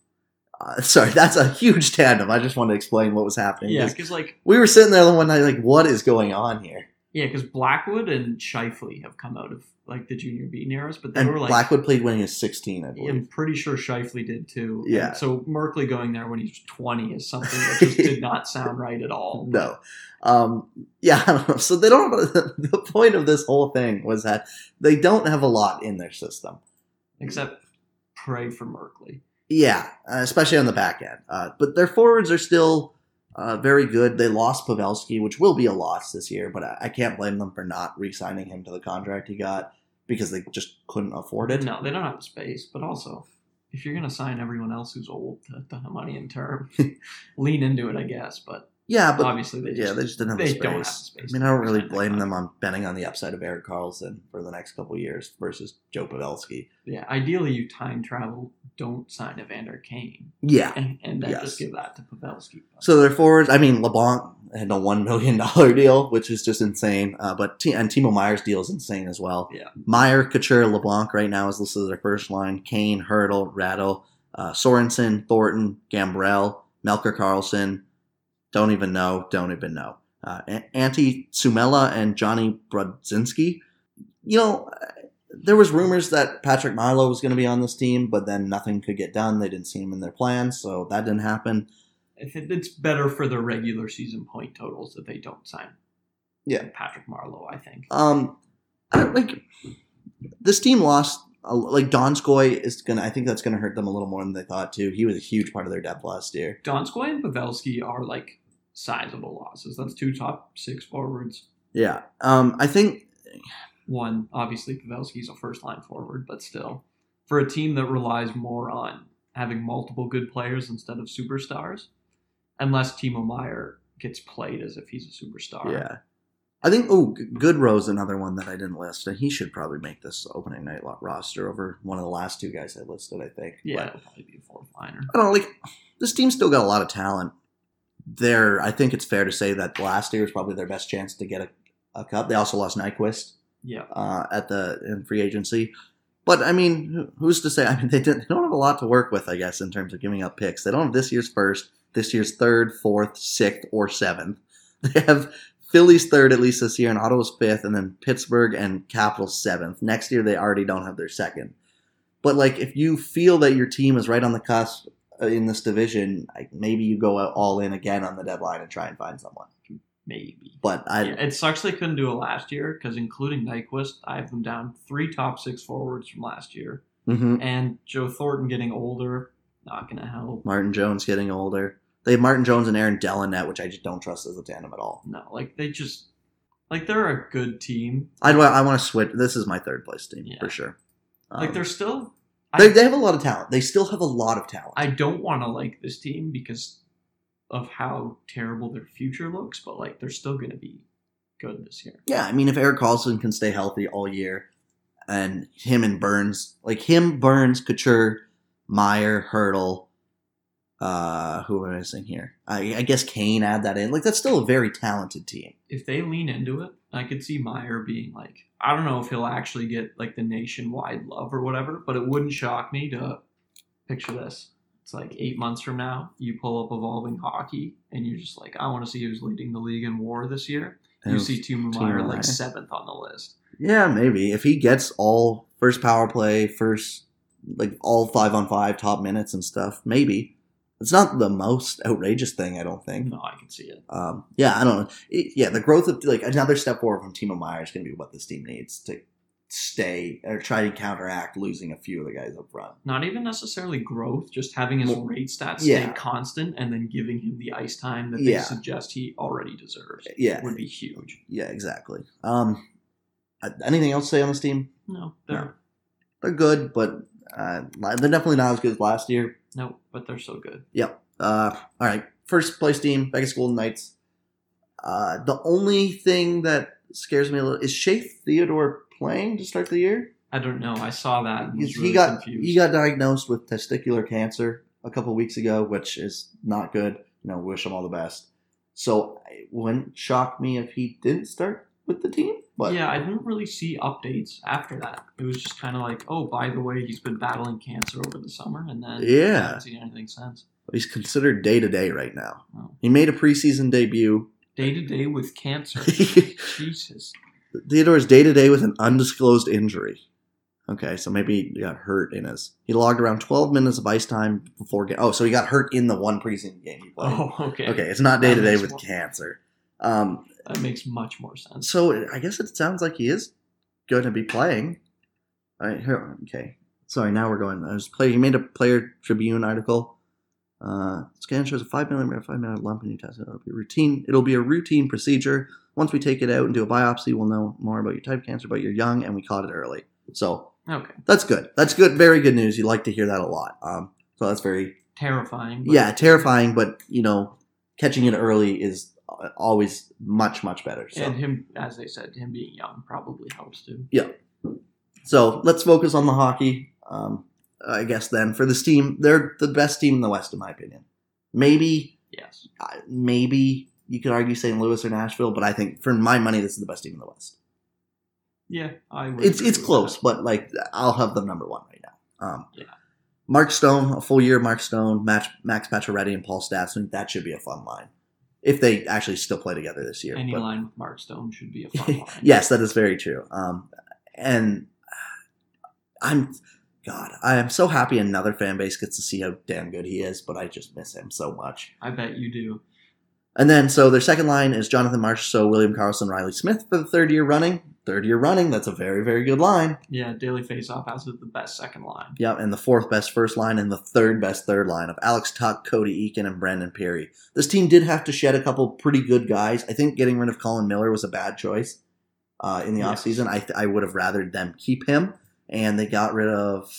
uh, sorry, that's a huge tandem. I just wanted to explain what was happening. Yeah, 'cause because like We were sitting there the one night, like, what is going on here? Yeah, because Blackwood and Shifley have come out of like the Junior B near us, but they And were like Blackwood played when he was 16, I believe. I'm pretty sure Shifley did too. And Yeah. so Merkley going there when he's 20 is something that just did not sound right at all. No. Um, yeah, I don't know. So they don't the point of this whole thing was that they don't have a lot in their system. Except pray for Merkley. Yeah, especially on the back end. Uh, but their forwards are still uh, very good. They lost Pavelski, which will be a loss this year, but I, I can't blame them for not re-signing him to the contract he got because they just couldn't afford it. No, they don't have space, but also if you're gonna sign everyone else who's old to, to have money in term, lean into it, I guess. But, Yeah, but obviously they just, yeah, they just didn't have the they space. don't have the space. I mean, I don't really blame them on betting on the upside of Erik Karlsson for the next couple years versus Joe Pavelski. Yeah, ideally you time travel, don't sign Evander Kane, Yeah. and, and then Yes. just give that to Pavelski. So their forwards, I mean, Labanc had a one million dollar deal, which is just insane. Uh, but T- and Timo Meier's deal is insane as well. Yeah. Meier, Couture, Labanc right now is listed as their first line. Kane, Hertl, Radil, uh, Sorensen, Thornton, Gambrell, Melker Karlsson. Don't even know. Don't even know. Uh, A- Antti Suomela and Johnny Brodzinski. You know, uh, there was rumors that Patrick Marleau was going to be on this team, but then nothing could get done. They didn't see him in their plans, so that didn't happen. It's better for the regular season point totals that they don't sign. Yeah. Patrick Marleau, I think. Um, I like this team lost. Like Donskoy is gonna. I think that's gonna hurt them a little more than they thought too. He was a huge part of their depth last year. Donskoy and Pavelski are like sizable losses. That's two top six forwards. Yeah. Um, I think. One, obviously, Pavelski's a first line forward, but still, for a team that relies more on having multiple good players instead of superstars, unless Timo Meier gets played as if he's a superstar. Yeah. I think. Oh, Goodrow's another one that I didn't list, and he should probably make this opening night roster over one of the last two guys I listed. I think. Yeah, But it'll probably be a fourth liner. I don't know. Like this team's still got a lot of talent. There, I think it's fair to say that last year was probably their best chance to get a, a cup. They also lost Nyquist. Yeah. uh, at the in free agency. But I mean, who's to say? I mean, they, didn't, they don't have a lot to work with, I guess, in terms of giving up picks. They don't have this year's first, this year's third, fourth, sixth, or seventh. They have Philly's third at least this year, and Ottawa's fifth, and then Pittsburgh and Capitals seventh. Next year, they already don't have their second. But like, if you feel that your team is right on the cusp uh, in this division, like, maybe you go all in again on the deadline and try and find someone. Maybe. But I, Yeah, it sucks they couldn't do it last year because, including Nyquist, I have them down three top six forwards from last year. Mhm. And Joe Thornton getting older, not going to help. Martin Jones getting older. They have Martin Jones and Aaron Delanet, which I just don't trust as a tandem at all. No, like they just, like they're a good team. I'd, wa- I want to switch. This is my third place team Yeah. for sure. Um, Like they're still. they, I, they have a lot of talent. They still have a lot of talent. I don't want to like this team because of how terrible their future looks, but like they're still going to be good this year. yeah, I mean, if Erik Karlsson can stay healthy all year, and him and Burns, like him, Burns, Couture, Meier, Hertl, uh, who am I missing here? I, I guess Kane add that in. Like that's still a very talented team. if they lean into it, I could see Meier being like, I don't know if he'll actually get like the nationwide love or whatever, but it wouldn't shock me to picture this. It's like eight months from now, you pull up evolving hockey, and you're just like, I want to see who's leading the league in WAR this year. You And- see Timo Timo Meier Meier. like seventh on the list. Yeah, maybe if he gets all first power play, first like all five on five top minutes and stuff. Maybe it's not the most outrageous thing. I don't think. No, I can see it. Um, yeah, I don't know. It, yeah, the growth of like another step forward from Timo Meier is going to be what this team needs to stay or try to counteract losing a few of the guys up front. Not even necessarily growth, just having his Well, rate stats yeah. stay constant and then giving him the ice time that Yeah. they suggest he already deserves Yeah, would be huge. yeah, exactly. Um, uh, anything else to say on this team? No, they're No. They're good, but uh, they're definitely not as good as last year. no, but they're so good. Yep. Uh, all right. First place team, Vegas Golden Knights. Uh, the only thing that scares me a little is Shea Theodore playing to start the year. I don't know. I saw that. Was really he got confused. he got diagnosed with testicular cancer a couple weeks ago, which is not good. You know, wish him all the best. So it wouldn't shock me if he didn't start with the team. But yeah, I didn't really see updates after that. It was just kind of like, oh, by the way, he's been battling cancer over the summer, and then Yeah. I haven't seen anything since. he's considered day to day right now. Oh. He made a preseason debut. Day to day with cancer. Jesus. Theodore's Jesus. day to day with an undisclosed injury. Okay, so maybe he got hurt in his. He logged around 12 minutes of ice time before. Ga- oh, so he got hurt in the one preseason game he played. Oh, okay. Okay, it's not day to day with cancer. Um, That makes much more sense. so I guess it sounds like he is going to be playing. All right, here, okay. Sorry, now we're going. I was playing. He made a Player Tribune article. Uh, scan shows a five millimeter, five millimeter lump in your test. It'll be routine. It'll be a routine procedure. Once we take it out and do a biopsy, we'll know more about your type of cancer, but you're young and we caught it early. So Okay. that's good. That's good. Very good news. You like to hear that a lot. Um, so that's very Terrifying. yeah terrifying, but you know, catching it early is always much much better. So. And him, as they said, him being young probably helps too. Yeah. So let's focus on the hockey. Um, I guess then for this team, they're the best team in the West, in my opinion. Maybe, Yes. uh, maybe you could argue St. Louis or Nashville, but I think for my money, this is the best team in the West. Yeah, I would. It's it's close, that. but like I'll have them number one right now. Um, Yeah. Mark Stone, a full year, Mark Stone, Max Max Pacioretty, and Paul Stastny. That should be a fun line if they actually still play together this year. Any but- line with Mark Stone should be a fun line. yes, that is very true. Um, and I'm, God, I am so happy another fan base gets to see how damn good he is, but I just miss him so much. I bet you do. And then, so their second line is Jonathan Marchessault William Karlsson, Reilly Smith for the third year running. Third year running, that's a very, very good line. Yeah, Daily Faceoff has the best second line. Yeah, and the fourth best first line and the third best third line of Alex Tuch, Cody Eakin, and Brandon Pirri. This team did have to shed a couple pretty good guys. I think getting rid of Colin Miller was a bad choice uh, in the Yes. offseason. I, th- I would have rather them keep him, and they got rid of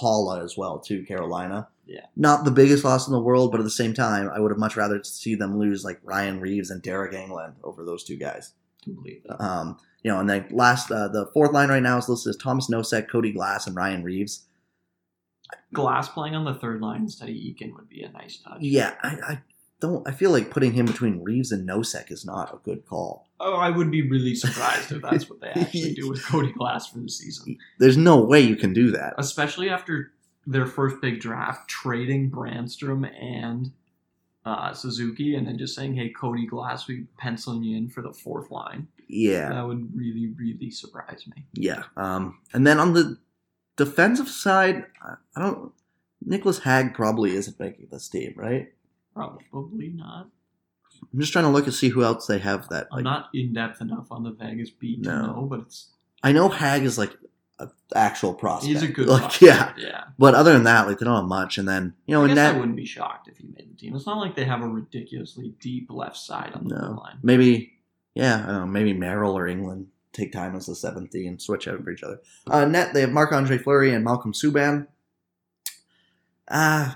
Haula as well, too, Carolina. Yeah. Not the biggest loss in the world, but at the same time, I would have much rather see them lose like Ryan Reaves and Deryk Engelland over those two guys. Completely. Um, you know, and then last, uh, the fourth line right now is listed as Tomas Nosek, Cody Glass, and Ryan Reaves. Glass playing on the third line instead of Eakin would be a nice touch. Yeah, I, I don't. I feel like putting him between Reaves and Nosek is not a good call. Oh, I would be really surprised if that's what they actually do with Cody Glass for the season. There's no way you can do that. Especially after their first big draft, trading Brannstrom and uh, Suzuki, and then just saying, "Hey, Cody Glass, we penciling you in for the fourth line." Yeah, That would really, really surprise me. yeah. Um, and then on the defensive side, I I don't. Nicolas Hague probably isn't making this team, right? Probably not. I'm just trying to look and see who else they have that. I'm not in depth enough on the Vegas beat to No. know, but it's I know Hague is like an actual prospect. he's a good. like prospect, yeah. yeah. But other than that, like they don't have much. And then you know, I in guess that I wouldn't be shocked if he made the team. It's not like they have a ridiculously deep left side on the No. line. maybe yeah, I don't know, maybe Merrill or Engelland take time as the seventh D and switch out for each other. Uh, net they have Marc Andre Fleury and Malcolm Subban. Uh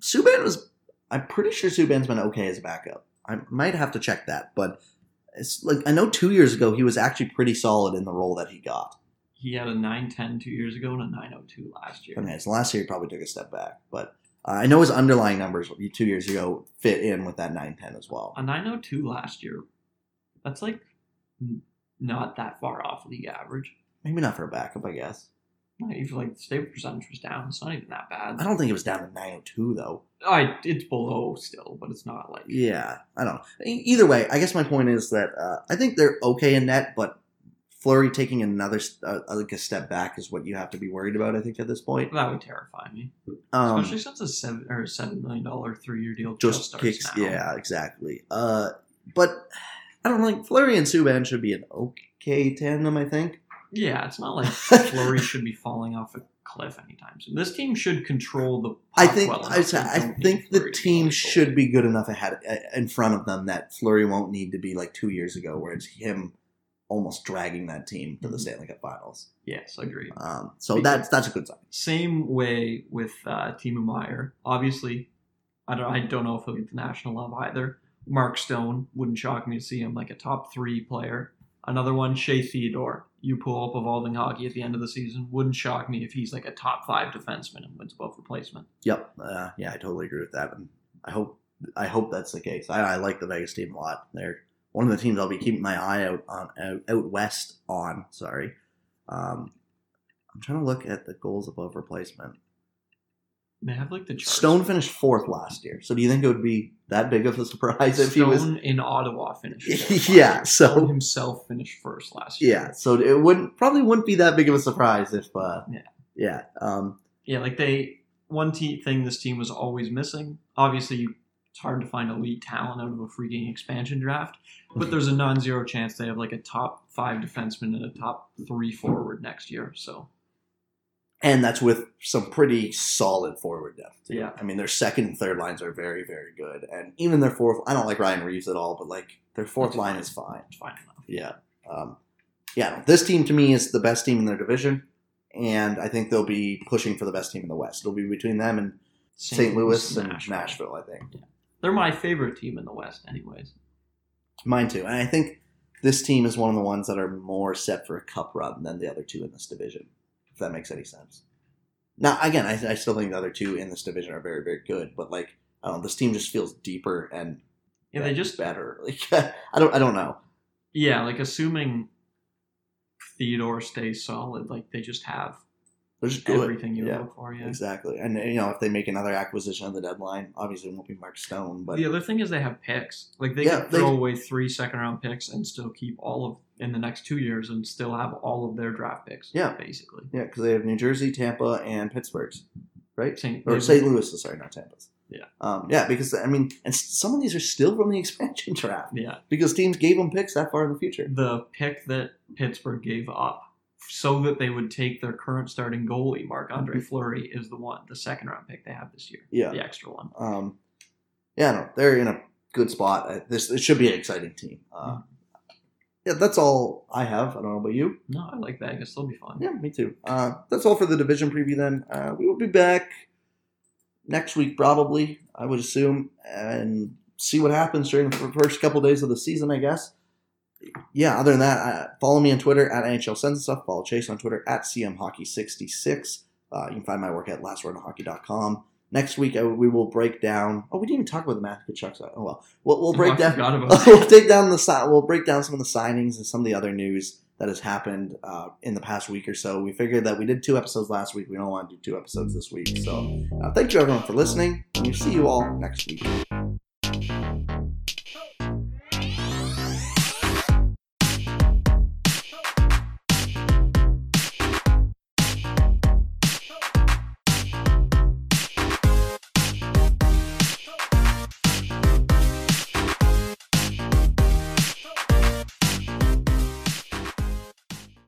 Subban was I'm pretty sure Subban's been okay as a backup. I might have to check that, but it's like I know two years ago he was actually pretty solid in the role that he got. He had a 910 two years ago and a 902 last year. Okay, so last year he probably took a step back, but uh, I know his underlying numbers two years ago fit in with that nine ten as well. A 902 last year, that's like not that far off league average. Maybe not for a backup, I guess. Even like the stable percentage was down. It's not even that bad. I don't think it was down to 902 though. I it's below still, but it's not like Yeah, I don't know. Either way, I guess my point is that uh, I think they're okay in net, but Fleury taking another uh, like a step back is what you have to be worried about. I think at this point, That would terrify me, um, especially since a seven or a seven million dollar three year deal just just, starts kicks. now. Yeah, exactly. Uh, but I don't know, like Fleury and Subban should be an okay tandem. I think. Yeah, it's not like Fleury should be falling off a cliff anytime soon. This team should control the. I think well I. They I think the team should be good enough ahead uh, in front of them that Fleury won't need to be like two years ago, where it's him almost dragging that team to the Mhm. Stanley Cup Finals. Yes, agreed. Um, so that's that's a good sign. Same way with uh, Timo Meier. Obviously, I don't. I don't know if he'll get the national love either. Mark Stone wouldn't shock me to see him like a top three player. Another one, Shea Theodore. You pull up evolving hockey at the end of the season. Wouldn't shock me if he's like a top five defenseman and wins above replacement. Yep. Uh, yeah, I totally agree with that, and I hope I hope that's the case. I, I like the Vegas team a lot. They're one of the teams I'll be keeping my eye out on out, out west on. Sorry. Um, I'm trying to look at the goals above replacement. They have like the charts. Stone finished fourth last year. So do you think it would be that big of a surprise if he was? In Ottawa finished. Yeah, so- Stone himself finished first last year. Yeah. So it wouldn't probably wouldn't be that big of a surprise if. Uh, Yeah. Yeah. Um, yeah, like they one te- thing this team was always missing. Obviously, you, it's hard to find elite talent out of a freaking expansion draft, but there's a non-zero chance they have like a top five defenseman and a top three forward next year. So and that's with some pretty solid forward depth. too. Yeah. I mean, their second and third lines are very, very good, and even their fourth. I don't like Ryan Reaves at all, but like their fourth line fine. is fine. it's fine enough. Yeah. Um, yeah. This team to me is the best team in their division, and I think they'll be pushing for the best team in the West. It'll be between them and St. Louis and Nashville. I think. They're my favorite team in the West, anyways. Mine too. And I think this team is one of the ones that are more set for a cup run than the other two in this division, if that makes any sense. Now, again, I, I still think the other two in this division are very, very good, but like, I don't know, this team just feels deeper and Yeah, they just better. Like, I don't, I don't know. yeah, like assuming Theodore stays solid, like they just have They're just good. everything you yeah, look for. Yeah. exactly. And you know, if they make another acquisition at the deadline, obviously it won't be Mark Stone, but the other thing is they have picks. Like they Yeah, they- throw away three second round picks and still keep all of in the next two years and still have all of their draft picks. Yeah. basically. yeah, because they have New Jersey, Tampa, and Pittsburgh's, right? St. Or St. Louis, sorry, not Tampa's. Yeah. Um, yeah, because I mean, and some of these are still from the expansion draft. Yeah, because teams gave them picks that far in the future. the pick that Pittsburgh gave up so that they would take their current starting goalie Marc Andre Fleury is the one, the second round pick they have this year, Mm-hmm. Yeah. the extra one. Um, yeah, no, they're in a good spot. Uh, This it should be an exciting team. Uh, yeah, that's all I have. I don't know about you. No, I like Vegas. They'll be fun. Yeah, me too. Uh, that's all for the division preview. Then uh, we will be back next week, probably. I would assume, and see what happens during the first couple days of the season. I guess. Yeah. Other than that, uh, follow me on Twitter at NHL Sends and stuff. Follow Chase on Twitter at CMHockey66. Uh, you can find my work at LastWordOnHockey.com. Next week, uh, we will break down. Oh, we didn't even talk about the Matthew Tkachuk side. Oh well, we'll, we'll Oh, break I down. we'll take down the we'll break down some of the signings and some of the other news that has happened uh, in the past week or so. We figured that we did two episodes last week. We don't want to do two episodes this week. So uh, thank you everyone for listening. And we'll see you all next week.